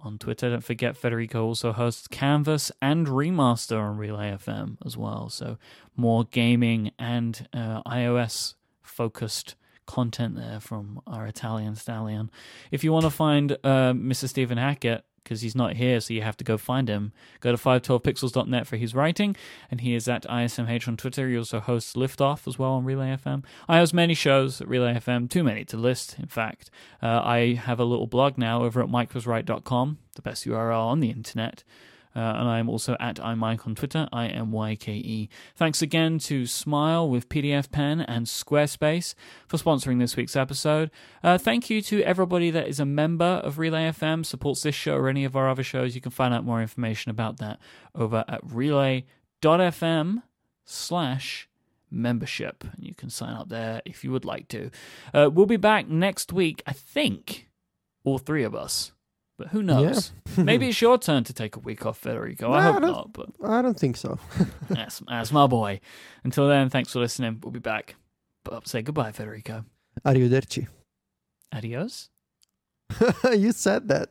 On Twitter, don't forget Federico also hosts Canvas and Remaster on Relay FM as well. So more gaming and uh, iOS focused content there from our Italian stallion. If you want to find uh, Mr. Stephen Hackett, because he's not here, so you have to go find him, go to 512pixels.net for his writing, and he is at ISMH on Twitter. He also hosts Liftoff as well on Relay FM. I host many shows at Relay FM, too many to list, in fact. Uh, I have a little blog now over at microsright.com, the best URL on the internet. Uh, and I'm also at iMyke on Twitter, I M Y K E. Thanks again to Smile with PDFpen and Squarespace for sponsoring this week's episode. Uh, thank you to everybody that is a member of Relay FM, supports this show or any of our other shows. You can find out more information about that over at relay.fm slash membership. And you can sign up there if you would like to. Uh, we'll be back next week, I think, all three of us. But who knows? <laughs> Maybe it's your turn to take a week off, Federico. I hope no. not, but i don't think so <laughs> that's, that's my boy. Until then, thanks for listening. We'll be back. But say goodbye, Federico. arrivederci Adios. <laughs> you said that